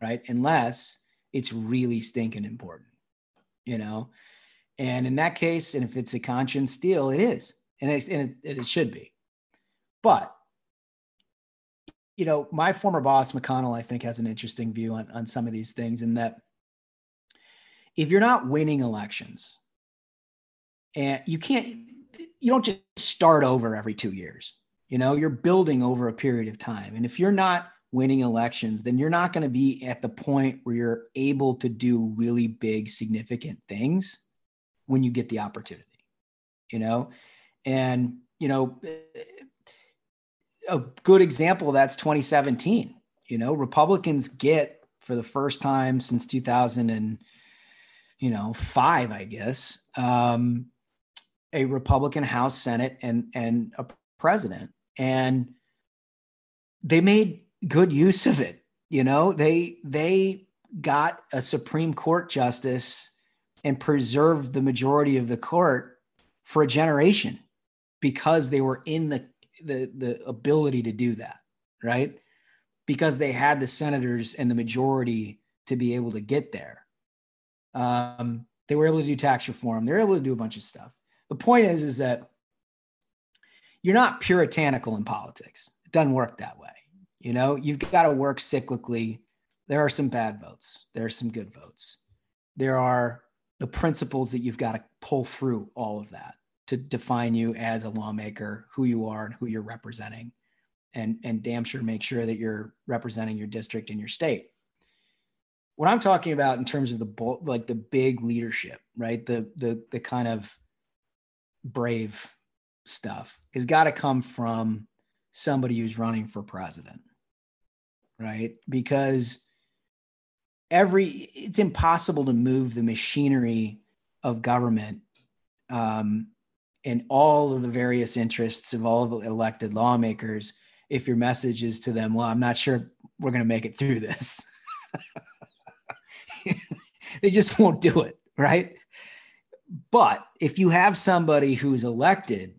right? Unless it's really stinking important, you know? And in that case, and if it's a conscience deal, it is, and it, and it, it should be. But, you know, my former boss, McConnell, I think has an interesting view on, on some of these things in that if you're not winning elections and you can't, you don't just start over every two years, you know, you're building over a period of time. And if you're not winning elections, then you're not going to be at the point where you're able to do really big, significant things when you get the opportunity, you know? And, you know, a good example that's 2017. You know, Republicans get for the first time since 2000 and, you know, five, I guess, um, a Republican House, Senate, and and a president, and they made good use of it. You know, they they got a Supreme Court justice and preserved the majority of the court for a generation because they were in the the the ability to do that, right? Because they had the senators and the majority to be able to get there. Um, they were able to do tax reform. They're able to do a bunch of stuff. The point is, is that you're not puritanical in politics. It doesn't work that way. You know, you've got to work cyclically. There are some bad votes, there are some good votes. There are the principles that you've got to pull through all of that to define you as a lawmaker, who you are and who you're representing. And, and damn sure make sure that you're representing your district and your state. What I'm talking about in terms of the like the big leadership, right? The the the kind of brave stuff has got to come from somebody who's running for president right? Because every it's impossible to move the machinery of government um, and all of the various interests of all the elected lawmakers if your message is to them, well, I'm not sure we're going to make it through this. they just won't do it, right? But if you have somebody who's elected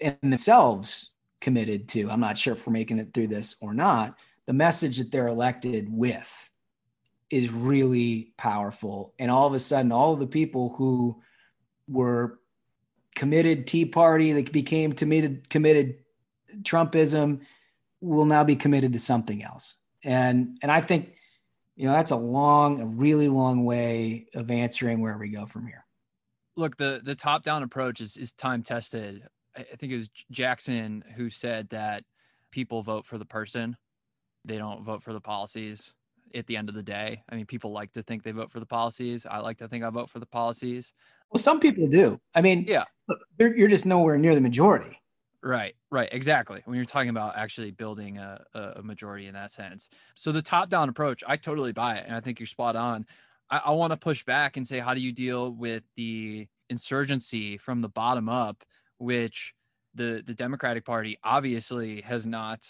and themselves committed to. I'm not sure if we're making it through this or not. The message that they're elected with is really powerful. And all of a sudden, all of the people who were committed Tea Party that became committed committed Trumpism will now be committed to something else. And and I think you know that's a long, a really long way of answering where we go from here. Look, the the top down approach is is time tested. I think it was Jackson who said that people vote for the person, they don't vote for the policies. At the end of the day, I mean, people like to think they vote for the policies. I like to think I vote for the policies. Well, some people do. I mean, yeah, you're, you're just nowhere near the majority. Right, right, exactly. When you're talking about actually building a, a majority in that sense. So the top down approach, I totally buy it. And I think you're spot on. I, I want to push back and say, how do you deal with the insurgency from the bottom up, which the, the Democratic Party obviously has not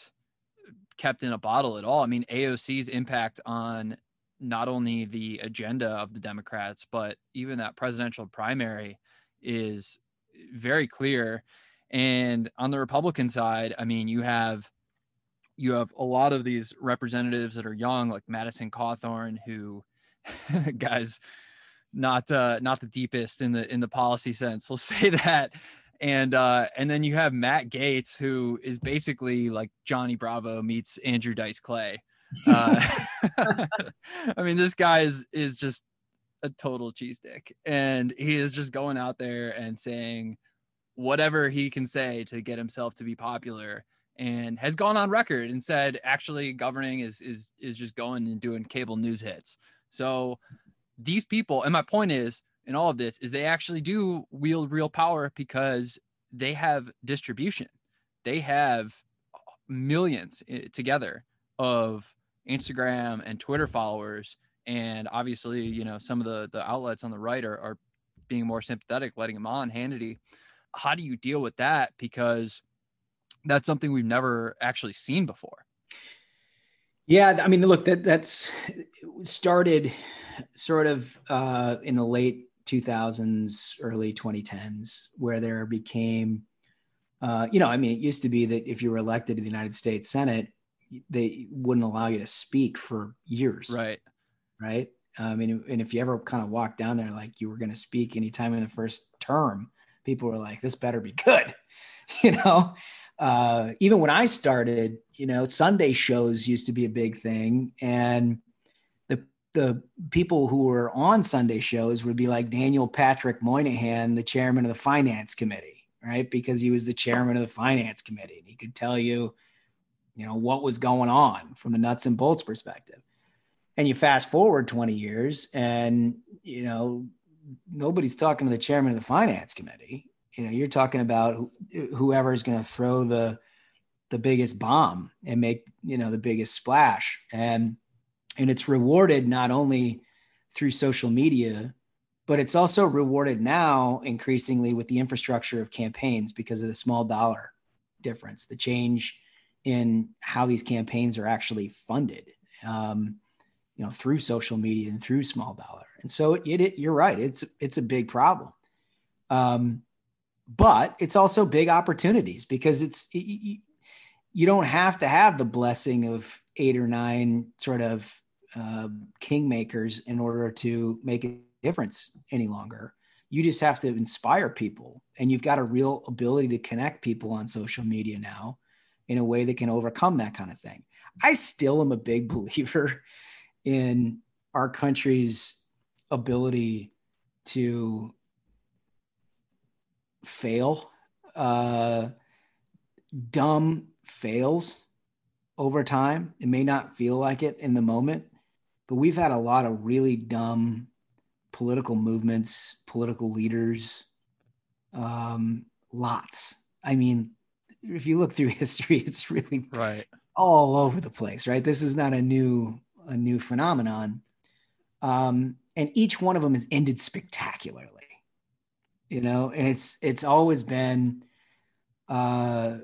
kept in a bottle at all? I mean, AOC's impact on not only the agenda of the Democrats, but even that presidential primary is very clear and on the Republican side, I mean, you have you have a lot of these representatives that are young, like Madison Cawthorn, who guys not uh not the deepest in the in the policy sense. We'll say that. And uh and then you have Matt Gaetz, who is basically like Johnny Bravo meets Andrew Dice Clay. Uh, I mean, this guy is is just a total cheese stick, and he is just going out there and saying whatever he can say to get himself to be popular and has gone on record and said actually governing is is is just going and doing cable news hits. So these people and my point is in all of this is they actually do wield real power because they have distribution. They have millions eh, together of Instagram and Twitter followers and obviously, you know, some of the the outlets on the right are, are being more sympathetic, letting them on. Hannity how do you deal with that? Because that's something we've never actually seen before. Yeah, I mean, look, that that's started sort of uh, in the late 2000s, early 2010s, where there became, uh, you know, I mean, it used to be that if you were elected to the United States Senate, they wouldn't allow you to speak for years. Right. Right. I mean, and if you ever kind of walked down there like you were going to speak anytime in the first term, people were like, this better be good. you know, uh, even when I started, you know, Sunday shows used to be a big thing. And the, people who were on Sunday shows would be like Daniel Patrick Moynihan, the chairman of the finance committee, right? Because he was the chairman of the finance committee and he could tell you, you know, what was going on from the nuts and bolts perspective. And you fast forward 20 years and, you know, nobody's talking to the chairman of the finance committee. You know, you're talking about whoever is going to throw the the biggest bomb and make you know the biggest splash, and and it's rewarded not only through social media, but it's also rewarded now increasingly with the infrastructure of campaigns because of the small dollar difference, the change in how these campaigns are actually funded. Um, you know, through social media and through small dollar. And so it, it you're right. It's, it's a big problem. Um, but it's also big opportunities because it's, it, you don't have to have the blessing of eight or nine sort of uh, kingmakers in order to make a difference any longer. You just have to inspire people, and you've got a real ability to connect people on social media now in a way that can overcome that kind of thing. I still am a big believer in our country's ability to fail, uh, dumb fails over time. It may not feel like it in the moment, but we've had a lot of really dumb political movements, political leaders, um, lots. I mean, if you look through history, it's really right all over the place, right? This is not a new a new phenomenon. Um, and each one of them has ended spectacularly, you know, and it's, it's always been, uh,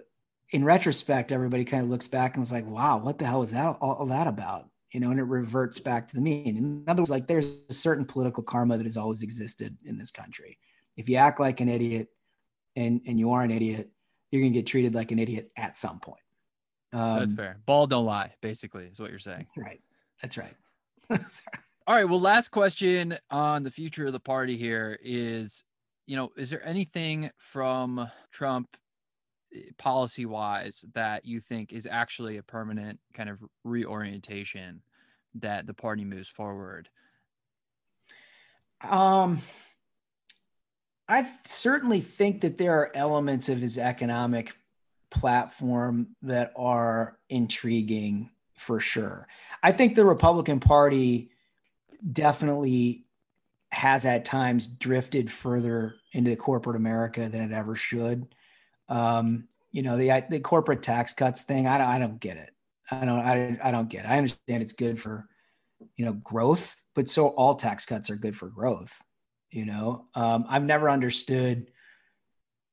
in retrospect, everybody kind of looks back and was like, wow, what the hell is that all, all that about? You know, and it reverts back to the mean. In other words, like there's a certain political karma that has always existed in this country. If you act like an idiot and, and you are an idiot, you're to get treated like an idiot at some point. Um, that's fair. Ball don't lie, basically, is what you're saying. That's right. That's right. All right. Well, last question on the future of the party here is you know, is there anything from Trump policy wise that you think is actually a permanent kind of reorientation that the party moves forward? Um, I certainly think that there are elements of his economic platform that are intriguing for sure. I think the Republican Party definitely has at times drifted further into corporate America than it ever should. Um, you know, the the corporate tax cuts thing, I don't, I don't get it. I don't I, I don't get it. I understand it's good for you know growth, but so all tax cuts are good for growth. You know, um, I've never understood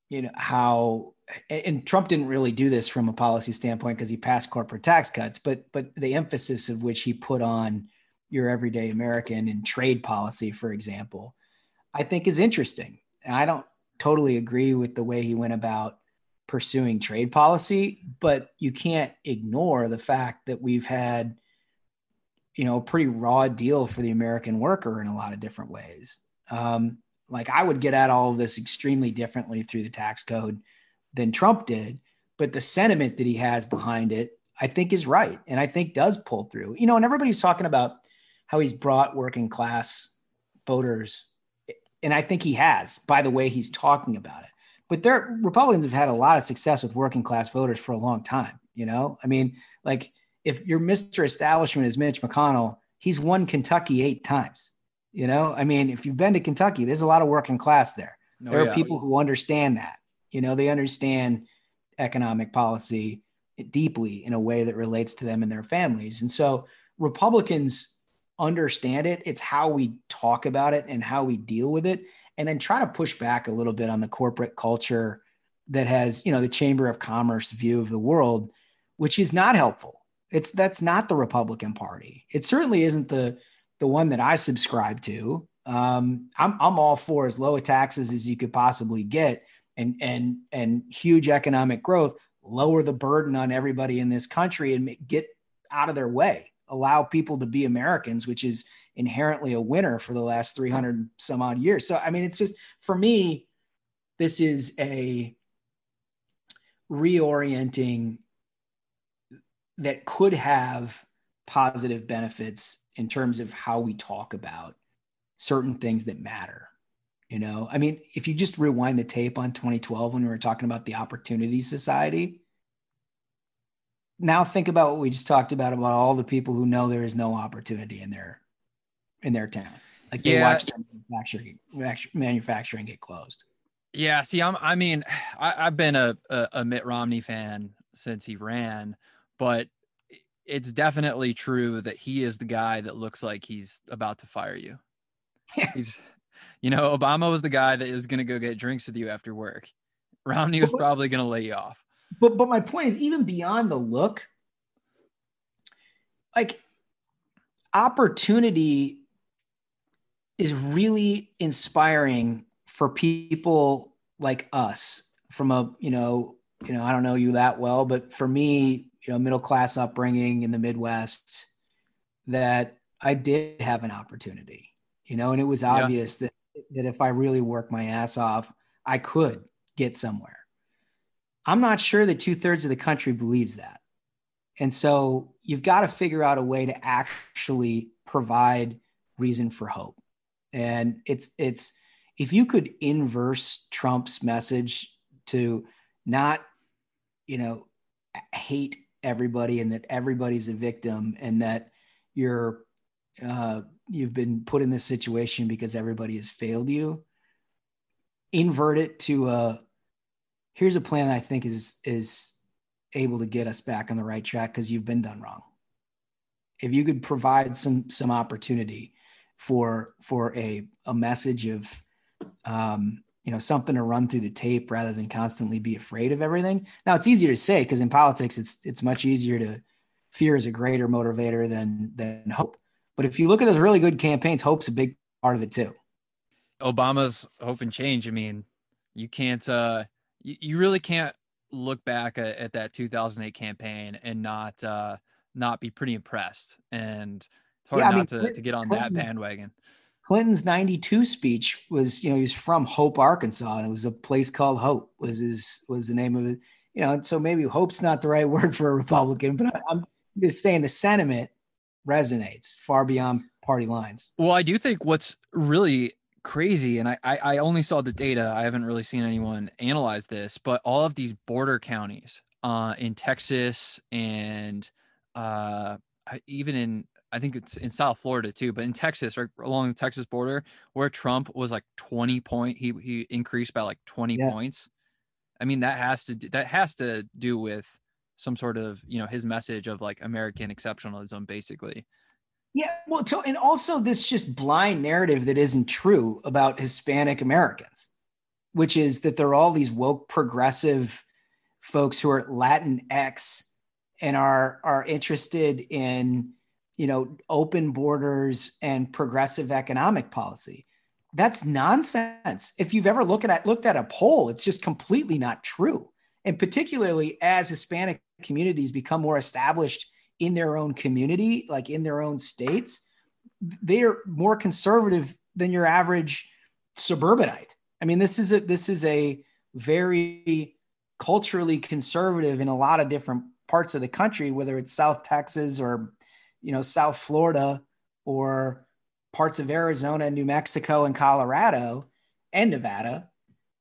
you know how and Trump didn't really do this from a policy standpoint because he passed corporate tax cuts, but but the emphasis of which he put on your everyday American in trade policy, for example, I think is interesting. And I don't totally agree with the way he went about pursuing trade policy, but you can't ignore the fact that we've had, you know, a pretty raw deal for the American worker in a lot of different ways. Um, like I would get at all of this extremely differently through the tax code than Trump did, but the sentiment that he has behind it, I think is right. And I think does pull through, you know, and everybody's talking about how he's brought working class voters. And I think he has by the way he's talking about it. But there Republicans have had a lot of success with working class voters for a long time. You know, I mean, like if your Mr. Establishment is Mitch McConnell, he's won Kentucky eight times. You know, I mean, if you've been to Kentucky, there's a lot of working class there. Oh, there are yeah. people who understand that. You know, they understand economic policy deeply in a way that relates to them and their families. And so Republicans understand it. It's how we talk about it and how we deal with it. And then try to push back a little bit on the corporate culture that has, you know, the Chamber of Commerce view of the world, which is not helpful. It's that's not the Republican Party. It certainly isn't the the one that I subscribe to. Um, I'm I'm all for as low a taxes as you could possibly get, and and and huge economic growth. Lower the burden on everybody in this country and get out of their way. Allow people to be Americans, which is inherently a winner for the last 300 some odd years. So I mean, it's just for me, this is a reorienting that could have positive benefits in terms of how we talk about certain things that matter. You know, I mean, if you just rewind the tape on 2012 when we were talking about the Opportunity Society, now think about what we just talked about about all the people who know there is no opportunity in their in their town. Like they yeah. watch manufacturing manufacturing get closed. Yeah, see, I'm. I mean, I, have been a, a, a Mitt Romney fan since he ran, but it's definitely true that he is the guy that looks like he's about to fire you. he's, you know, Obama was the guy that was going to go get drinks with you after work. Romney was probably going to lay you off. But but my point is, even beyond the look, like opportunity is really inspiring for people like us from a you know you know i don't know you that well but for me you know middle class upbringing in the Midwest that I did have an opportunity, you know, and it was obvious yeah. that that if I really worked my ass off, I could get somewhere. I'm not sure that two thirds of the country believes that. And so you've got to figure out a way to actually provide reason for hope. And it's it's if you could inverse Trump's message to not, you know, hate everybody and that everybody's a victim and that you're uh, you've been put in this situation because everybody has failed you invert it to a here's a plan i think is is able to get us back on the right track because you've been done wrong. If you could provide some some opportunity for for a a message of um, you know something to run through the tape rather than constantly be afraid of everything. Now it's easier to say because in politics it's it's much easier to fear is a greater motivator than than hope. But if you look at those really good campaigns hope's a big part of it too. Obama's hope and change i mean you can't uh you, you really can't look back at, at that 2008 campaign and not uh not be pretty impressed and it's hard yeah, not mean, to, to get on that bandwagon Clinton's 92 speech was, you know, he was from Hope, Arkansas, and it was a place called Hope was his was the name of it. You know, so maybe hope's not the right word for a Republican, but I'm just saying the sentiment resonates far beyond party lines. Well, I do think what's really crazy, and I, I, I only saw the data. I haven't really seen anyone analyze this, but all of these border counties uh, in Texas and uh, even in I think it's in South Florida too, but in Texas, right along the Texas border, where Trump was like 20 point, he he increased by like 20 yeah. points. I mean, that has to that has to do with some sort of you know his message of like American exceptionalism, basically. Yeah, well, to, and also this just blind narrative that isn't true about Hispanic Americans, which is that there are all these woke progressive folks who are Latin X and are are interested in you know, open borders and progressive economic policy. That's nonsense. If you've ever looked at looked at a poll, it's just completely not true. And particularly as Hispanic communities become more established in their own community, like in their own states, they are more conservative than your average suburbanite. I mean, this is a this is a very culturally conservative in a lot of different parts of the country, whether it's South Texas or you know, South Florida or parts of Arizona, New Mexico, and Colorado and Nevada.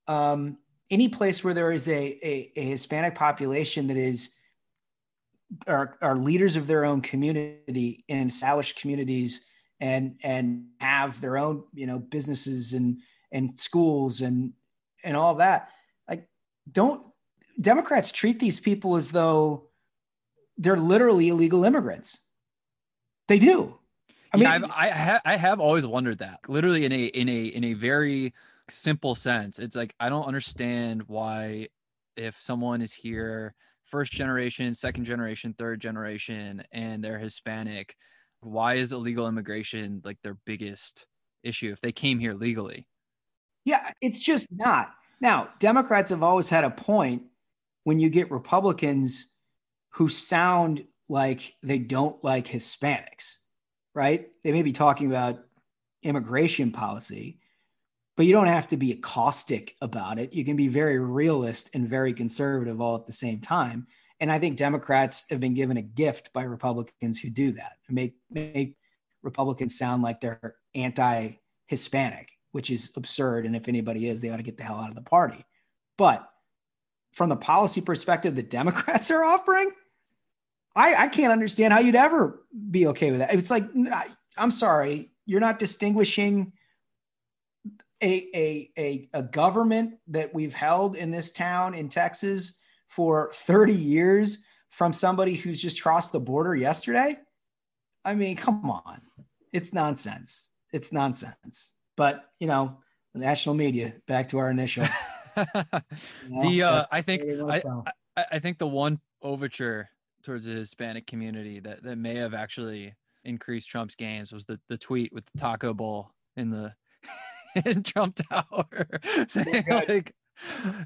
Um, any place where there is a, a, a Hispanic population that is are, are leaders of their own community in established communities and and have their own you know businesses and and schools and and all that like don't democrats treat these people as though they're literally illegal immigrants they do. I mean, yeah, I've, I, ha- I have always wondered that. Literally, in a in a in a very simple sense, it's like I don't understand why, if someone is here, first generation, second generation, third generation, and they're Hispanic, why is illegal immigration like their biggest issue if they came here legally? Yeah, it's just not. Now, Democrats have always had a point when you get Republicans who sound like they don't like Hispanics, right? They may be talking about immigration policy, but you don't have to be caustic about it. You can be very realist and very conservative all at the same time. And I think Democrats have been given a gift by Republicans who do that make make Republicans sound like they're anti-Hispanic, which is absurd. And if anybody is, they ought to get the hell out of the party. But from the policy perspective that Democrats are offering, I, I can't understand how you'd ever be okay with that. It's like, I'm sorry, you're not distinguishing a, a, a, a government that we've held in this town in Texas for 30 years from somebody who's just crossed the border yesterday. I mean, come on. It's nonsense. It's nonsense. But, you know, the national media, back to our initial. you know, the uh, I think I, I, I think the one overture towards the Hispanic community that that may have actually increased Trump's gains was the the tweet with the taco bowl in the in Trump Tower saying like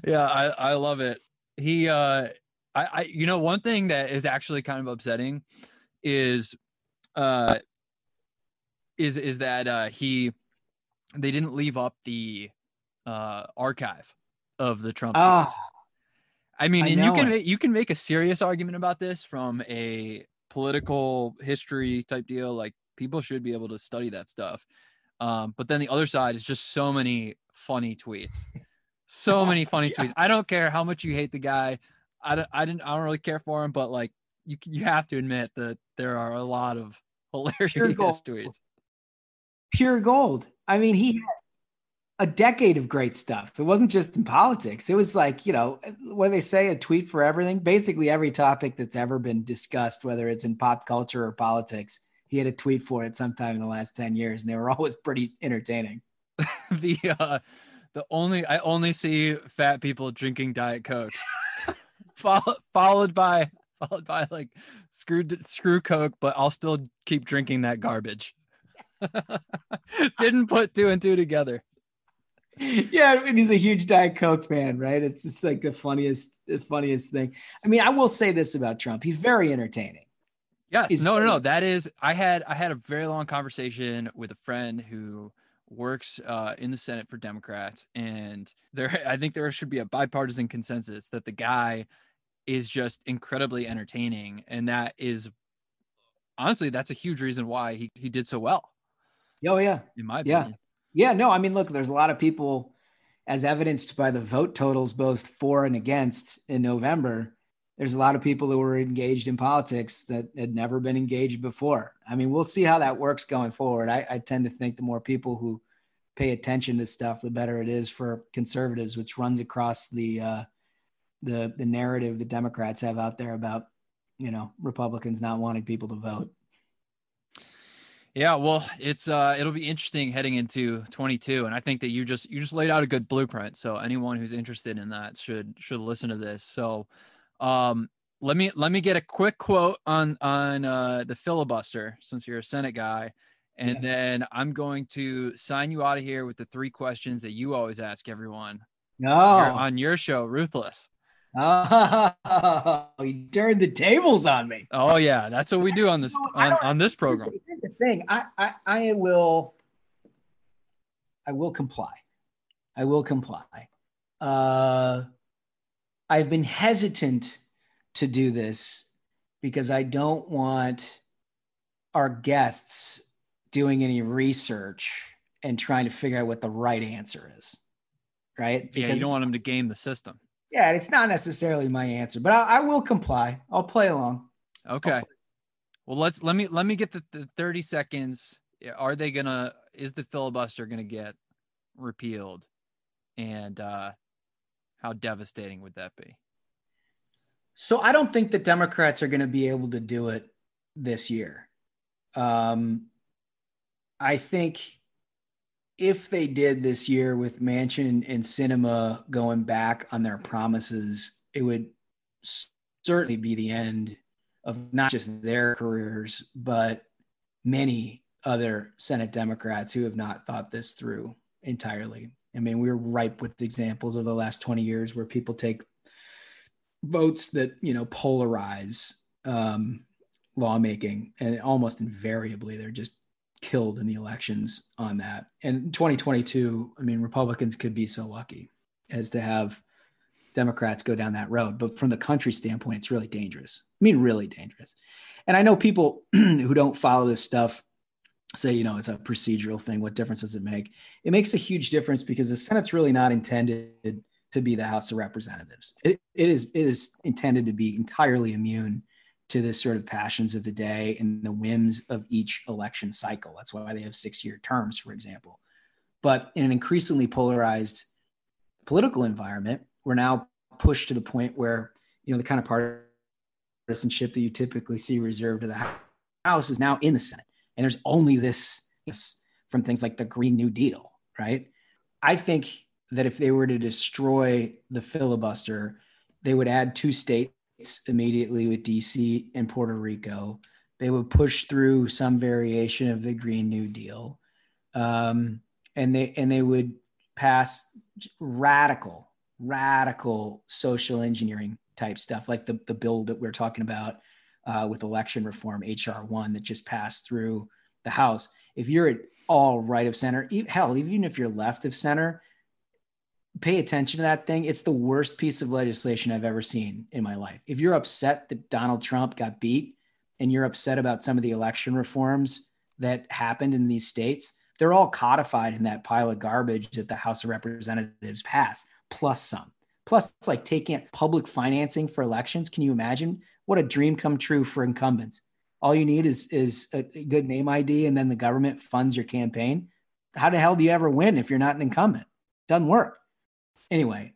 yeah I I love it he uh I I you know one thing that is actually kind of upsetting is uh is is that uh he they didn't leave up the uh archive of the Trump oh. I mean, I and you can it. you can make a serious argument about this from a political history type deal. Like people should be able to study that stuff. Um, but then the other side is just so many funny tweets, so many funny yeah. tweets. I don't care how much you hate the guy. I don't, I didn't, I don't really care for him, but like you, you have to admit that there are a lot of hilarious tweets. Pure gold. I mean, he had a decade of great stuff. It wasn't just in politics. It was like, you know, what do they say? A tweet for everything. Basically, every topic that's ever been discussed, whether it's in pop culture or politics, he had a tweet for it sometime in the last 10 years, and they were always pretty entertaining. the uh the only I only see fat people drinking Diet Coke. followed followed by followed by like screw screw Coke, but I'll still keep drinking that garbage. Didn't put two and two together yeah, and he's a huge Diet Coke fan, right? It's just like the funniest, the funniest thing. I mean, I will say this about Trump: he's very entertaining. Yes, he's no, no, no. That is, I had I had a very long conversation with a friend who works uh, in the Senate for Democrats, and there I think there should be a bipartisan consensus that the guy is just incredibly entertaining, and that is honestly that's a huge reason why he he did so well. Oh yeah, in my opinion. Yeah, yeah. No, I mean, look, there's a lot of people, as evidenced by the vote totals, both for and against in November there's a lot of people who were engaged in politics that had never been engaged before. I mean, we'll see how that works going forward. I, I tend to think the more people who pay attention to stuff, the better it is for conservatives, which runs across the uh, the the narrative the Democrats have out there about you know Republicans not wanting people to vote. Yeah, well, it's uh it'll be interesting heading into 22 and I think that you just you just laid out a good blueprint. So anyone who's interested in that should should listen to this. So um, let me let me get a quick quote on on uh, the filibuster since you're a Senate guy, and yeah. then I'm going to sign you out of here with the three questions that you always ask everyone. No, on your show, Ruthless. Oh, you turned the tables on me. Oh yeah, that's what we do on this on, on this program. Here's the thing, I, I I will I will comply. I will comply. Uh I've been hesitant to do this because I don't want our guests doing any research and trying to figure out what the right answer is. Right? Because yeah, you don't want them to game the system. Yeah, it's not necessarily my answer, but I, I will comply. I'll play along. Okay. Play. Well, let's let me let me get the, the 30 seconds. Are they gonna is the filibuster gonna get repealed? And uh how devastating would that be? So I don't think the Democrats are going to be able to do it this year. Um, I think if they did this year with Manchin and Sinema going back on their promises, it would certainly be the end of not just their careers, but many other Senate Democrats who have not thought this through entirely. I mean, we're ripe with examples of the last 20 years where people take votes that, you know, polarize um, lawmaking, and almost invariably they're just killed in the elections on that. And 2022, I mean, Republicans could be so lucky as to have Democrats go down that road. But from the country standpoint, it's really dangerous. I mean, really dangerous. And I know people who don't follow this stuff say, you know, it's a procedural thing. What difference does it make? It makes a huge difference because the Senate's really not intended to be the House of Representatives. It, it is it is intended to be entirely immune to the sort of passions of the day and the whims of each election cycle. That's why they have six year terms, for example. But in an increasingly polarized political environment, we're now pushed to the point where you know the kind of partisanship that you typically see reserved to the House is now in the Senate and there's only this, from things like the Green New Deal, right? I think that if they were to destroy the filibuster, they would add two states immediately with DC and Puerto Rico. They would push through some variation of the Green New Deal, um, and they and they would pass radical, radical social engineering type stuff, like the the bill that we're talking about uh, with election reform, HR one that just passed through the House. If you're at all right of center, hell, even if you're left of center, pay attention to that thing. It's the worst piece of legislation I've ever seen in my life. If you're upset that Donald Trump got beat and you're upset about some of the election reforms that happened in these states, they're all codified in that pile of garbage that the House of Representatives passed, plus some. Plus, it's like taking public financing for elections. Can you imagine what a dream come true for incumbents. All you need is is a good name ID, and then the government funds your campaign. How the hell do you ever win if you're not an incumbent? Doesn't work. Anyway,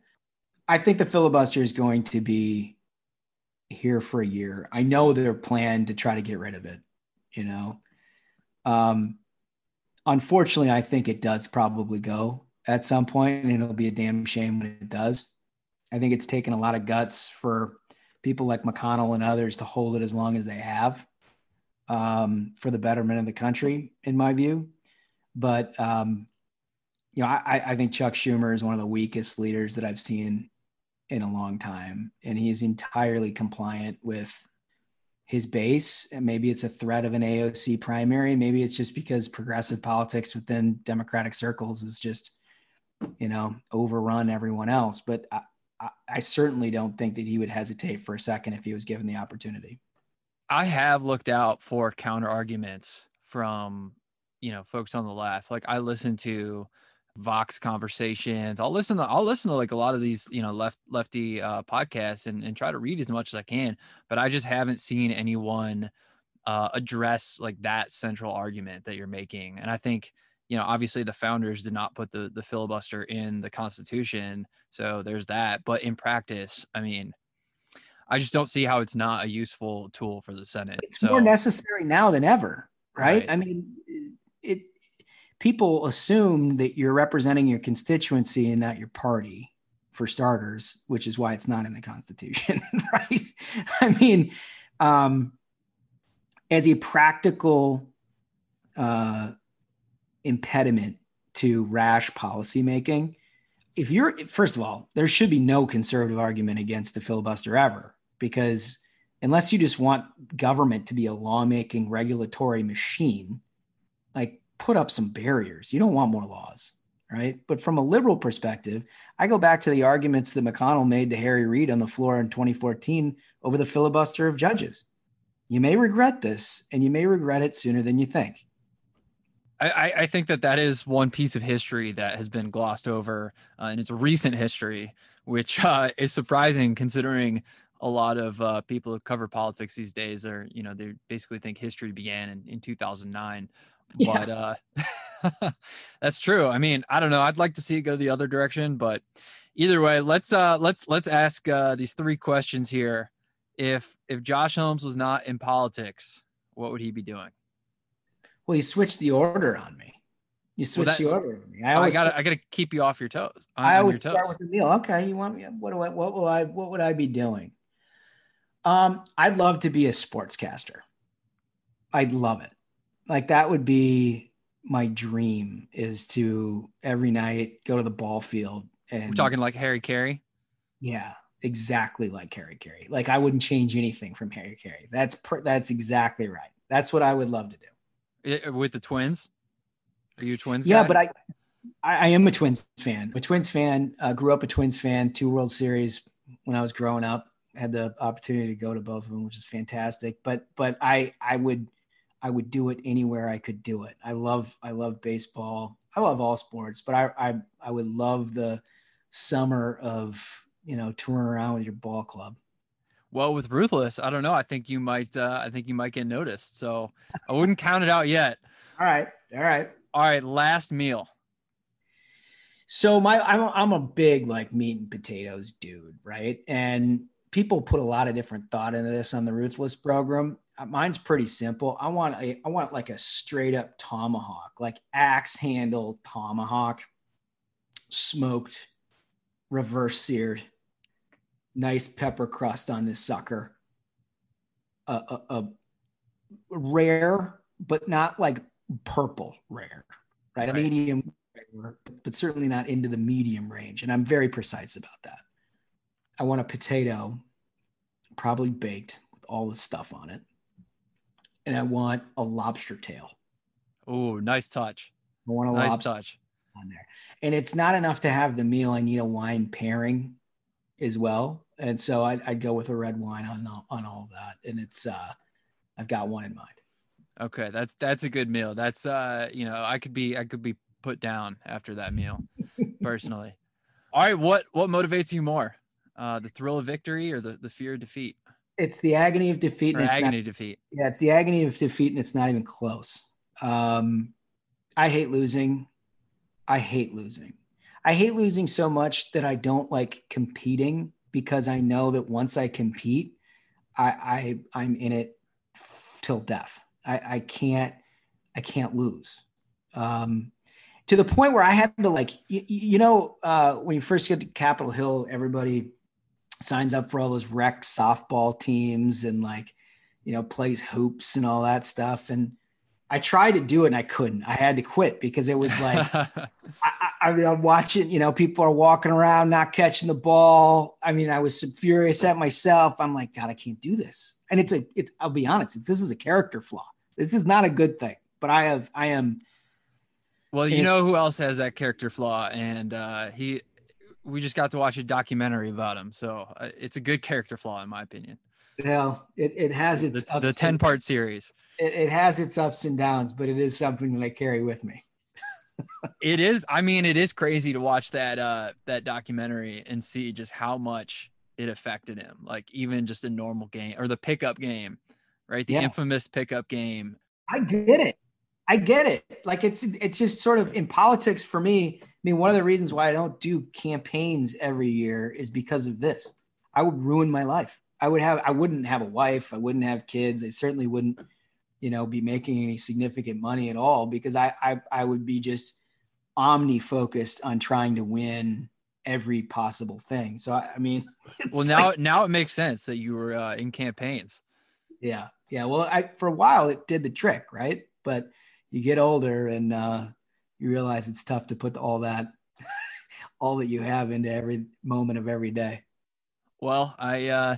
I think the filibuster is going to be here for a year. I know their plan to try to get rid of it. You know, um, unfortunately, I think it does probably go at some point, and it'll be a damn shame when it does. I think it's taken a lot of guts for people like McConnell and others to hold it as long as they have um, for the betterment of the country, in my view. But um, you know, I, I think Chuck Schumer is one of the weakest leaders that I've seen in a long time, and he is entirely compliant with his base. And maybe it's a threat of an AOC primary. Maybe it's just because progressive politics within Democratic circles is just, you know, overrun everyone else. But I, I, certainly don't think that he would hesitate for a second if he was given the opportunity. I have looked out for counter arguments from, you know, folks on the left. Like I listen to Vox conversations. I'll listen to I'll listen to like a lot of these, you know, left lefty uh, podcasts and, and try to read as much as I can. But I just haven't seen anyone uh, address like that central argument that you're making. And I think, you know, obviously the founders did not put the the filibuster in the Constitution, so there's that. But in practice, I mean, I just don't see how it's not a useful tool for the Senate. It's so, more necessary now than ever, right? Right. I mean, it people assume that you're representing your constituency and not your party for starters, which is why it's not in the Constitution, right? I mean, um, as a practical uh, impediment to rash policymaking, if you're first of all, there should be no conservative argument against the filibuster ever, because unless you just want government to be a lawmaking regulatory machine, like put up some barriers. You don't want more laws, right? But from a liberal perspective, I go back to the arguments that McConnell made to Harry Reid on the floor in 2014 over the filibuster of judges. You may regret this, and you may regret it sooner than you think. I, I think that that is one piece of history that has been glossed over, uh, and it's a recent history, which uh, is surprising considering a lot of uh, people who cover politics these days are, you know, they basically think history began in, in 2009. Yeah. But uh, that's true. I mean, I don't know. I'd like to see it go the other direction, but either way, let's uh, let's let's ask uh, these three questions here. If if Josh Holmes was not in politics, what would he be doing? Well, you switched the order on me. You switched that- the order on me. I, always gotta I gotta keep you off your toes. on- I on always your start toes. with the meal. Okay, you want me? What do I? What will I? What would I be doing? Um, I'd love to be a sportscaster. I'd love it. Like that would be my dream. Is to every night go to the ball field and We're talking like Harry Caray. Yeah, exactly like Harry Caray. Like I wouldn't change anything from Harry Caray. That's per, that's exactly right. That's what I would love to do. I- with the Twins. Are you a Twins? Yeah, guy? but I, I, I am a Twins fan. I'm a Twins fan. Uh, grew up a Twins fan. Two World Series when I was growing up. Had the opportunity to go to both of them, which is fantastic. But but I I would I would do it anywhere I could do it. I love I love baseball. I love all sports, but I I I would love the summer of you know touring around with your ball club. Well, with Ruthless, I don't know. I think you might. Uh, I think you might get noticed. So I wouldn't count it out yet. All right, all right. All right, last meal. So my I'm a, I'm a big like meat and potatoes dude, right? And people put a lot of different thought into this on the Ruthless program. Uh, Mine's pretty simple. I want a I want like a straight up tomahawk, like axe handle tomahawk, smoked, reverse seared, nice pepper crust on this sucker. A, a, a rare, but not like purple rare, right? A Right. medium rare, but certainly not into the medium range. And I'm very precise about that. I want a potato, probably baked with all the stuff on it. And I want a lobster tail. Oh, nice touch. I want a Nice lobster touch. on there. And it's not enough to have the meal. I need a wine pairing as well. And so I'd, I'd go with a red wine on all, on all of that. And it's uh, I've got one in mind. Okay, that's that's a good meal. That's uh, you know, I could be I could be put down after that meal, personally. All right, what what motivates you more, uh, the thrill of victory or the the fear of defeat It's the agony of defeat. or And it's agony not, of defeat? yeah, it's the agony of defeat, and it's not even close. Um, I hate losing. I hate losing. I hate losing so much that I don't like competing because I know that once I compete, I, I I'm in it till death. I, I can't I can't lose. Um, to the point where I had to like you, you know uh, when you first get to Capitol Hill, everybody signs up for all those rec softball teams and like you know plays hoops and all that stuff and I tried to do it and I couldn't. I had to quit because it was like I, I, mean, I'm watching. You know, people are walking around not catching the ball. I mean, I was furious at myself. I'm like, God, I can't do this. And it's a. It, I'll be honest. It's, this is a character flaw. This is not a good thing. But I have. I am. Well, you know who else has that character flaw, and uh, he. We just got to watch a documentary about him, so uh, it's a good character flaw in my opinion. Well, it, it has its the, the 10 part series. It, it has its ups and downs, but it is something that I carry with me. it is. I mean, it is crazy to watch that uh that documentary and see just how much it affected him. Like even just a normal game or the pickup game, right? The yeah. infamous pickup game. I get it. I get it. Like it's it's just sort of in politics for me. I mean, one of the reasons why I don't do campaigns every year is because of this. I would ruin my life. I would have I wouldn't have a wife, I wouldn't have kids, I certainly wouldn't, you know, be making any significant money at all because I I, I would be just omni focused on trying to win every possible thing. So I, I mean, well now like, now it makes sense that you were uh, in campaigns. Yeah, yeah. Well, I for a while it did the trick, right? But you get older and uh, you realize it's tough to put all that all that you have into every moment of every day. Well, I uh,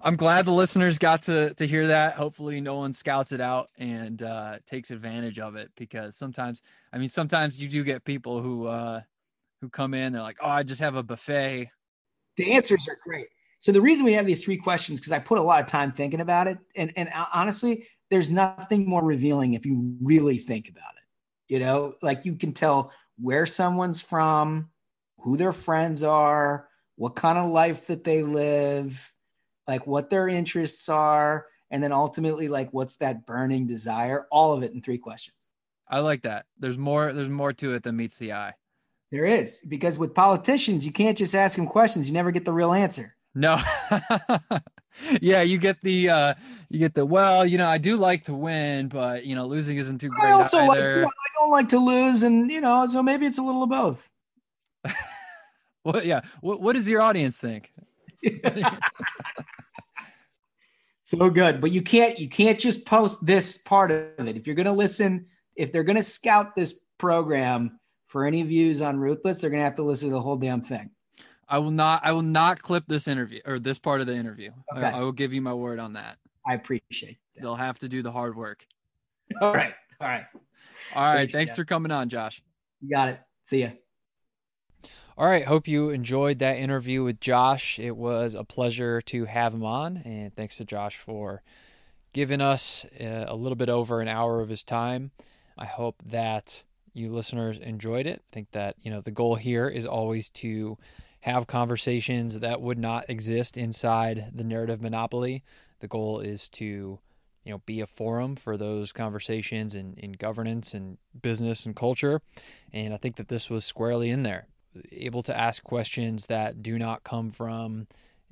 I'm glad the listeners got to to hear that. Hopefully, no one scouts it out and uh, takes advantage of it because sometimes, I mean, sometimes you do get people who uh, who come in. They're like, "Oh, I just have a buffet." The answers are great. So the reason we have these three questions because I put a lot of time thinking about it, and and honestly, there's nothing more revealing if you really think about it. You know, like you can tell where someone's from, who their friends are what kind of life that they live, like what their interests are, and then ultimately like what's that burning desire, all of it in three questions. I like that. There's more there's more to it than meets the eye. There is because with politicians, you can't just ask them questions. You never get the real answer. No. yeah, you get the uh you get the well, you know, I do like to win, but you know, losing isn't too great. I also either. like you know, I don't like to lose, and you know, so maybe it's a little of both. What? Yeah. What? What does your audience think? so good, but you can't. You can't just post this part of it. If you're going to listen, if they're going to scout this program for any views on Ruthless, they're going to have to listen to the whole damn thing. I will not. I will not clip this interview or this part of the interview. Okay. I, I will give you my word on that. I appreciate. That. They'll have to do the hard work. All right. All right. All right. Thanks, Thanks for coming on, Josh. You got it. See ya. All right. Hope you enjoyed that interview with Josh. It was a pleasure to have him on. And thanks to Josh for giving us uh, a little bit over an hour of his time. I hope that you listeners enjoyed it. I think that, you know, the goal here is always to have conversations that would not exist inside the narrative monopoly. The goal is to, you know, be a forum for those conversations in, in governance and business and culture. And I think that this was squarely in there able to ask questions that do not come from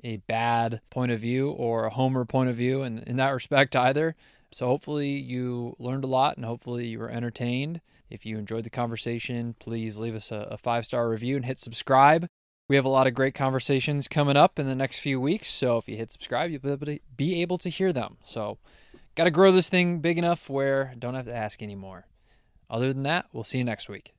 a bad point of view or a homer point of view in, in that respect either. So hopefully you learned a lot and hopefully you were entertained. If you enjoyed the conversation, please leave us a, a five star review and hit subscribe. We have a lot of great conversations coming up in the next few weeks. So if you hit subscribe, you'll be able to, be able to hear them. So got to grow this thing big enough where I don't have to ask anymore. Other than that, we'll see you next week.